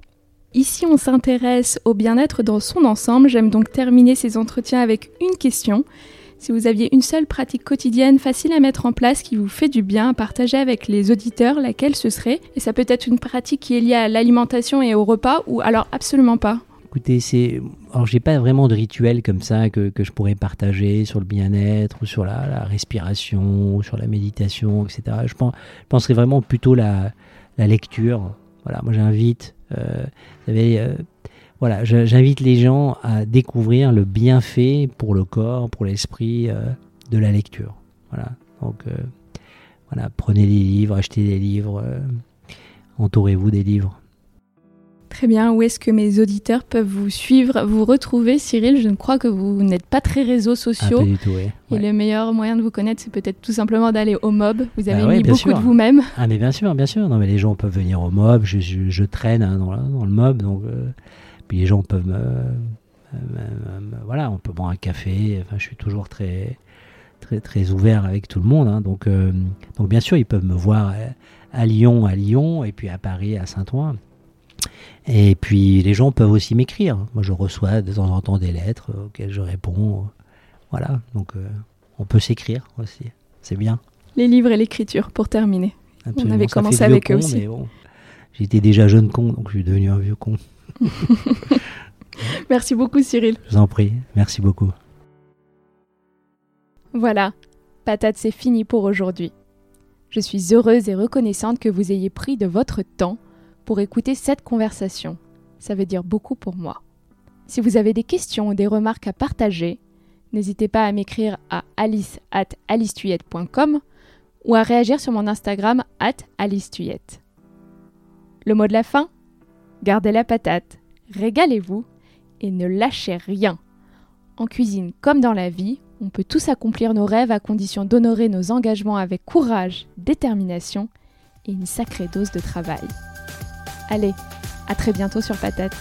Ici, on s'intéresse au bien-être dans son ensemble. J'aime donc terminer ces entretiens avec une question. Si vous aviez une seule pratique quotidienne facile à mettre en place qui vous fait du bien à partager avec les auditeurs, laquelle ce serait Et ça peut être une pratique qui est liée à l'alimentation et au repas ou alors absolument pas Écoutez, c'est. Alors, j'ai pas vraiment de rituel comme ça que, je pourrais partager sur le bien-être ou sur la, respiration, ou sur la méditation, etc. Je, pense, je penserais vraiment plutôt la, la lecture. Voilà, moi j'invite. Euh, vous savez, euh, voilà, j'invite les gens à découvrir le bienfait pour le corps, pour l'esprit euh, de la lecture. Voilà, donc euh, voilà, prenez des livres, achetez des livres, euh, entourez-vous des livres. Très bien, où est-ce que mes auditeurs peuvent vous suivre, vous retrouver Cyril? Je ne crois que vous n'êtes pas très réseaux sociaux. Ah, pas du tout, oui. Et le meilleur moyen de vous connaître, c'est peut-être tout simplement d'aller au MOB. Vous avez bah mis beaucoup de vous-même. Ah mais bien sûr, bien sûr. Non mais les gens peuvent venir au MOB, je, traîne hein, dans, dans, le MOB, donc puis les gens peuvent me, voilà, on peut boire un café. Enfin, je suis toujours très, très, très ouvert avec tout le monde. Hein. donc, euh, donc, bien sûr, ils peuvent me voir à Lyon, à Lyon, et puis à Paris, à Saint-Ouen. Et puis, les gens peuvent aussi m'écrire. Moi, je reçois de temps en temps des lettres auxquelles je réponds. Voilà. Donc, euh, on peut s'écrire aussi. C'est bien. Les livres et l'écriture, pour terminer. On avait commencé avec eux aussi. J'étais déjà jeune con, donc je suis devenu un vieux con. Merci beaucoup Cyril. Je vous en prie, merci beaucoup. Voilà, patate c'est fini pour aujourd'hui. Je suis heureuse et reconnaissante que vous ayez pris de votre temps pour écouter cette conversation. Ça veut dire beaucoup pour moi. Si vous avez des questions ou des remarques à partager, n'hésitez pas à m'écrire à alice at ou à réagir sur mon Instagram at alicetuyette. Le mot de la fin? Gardez la patate, régalez-vous et ne lâchez rien. En cuisine comme dans la vie, on peut tous accomplir nos rêves à condition d'honorer nos engagements avec courage, détermination et une sacrée dose de travail. Allez, à très bientôt sur Patate.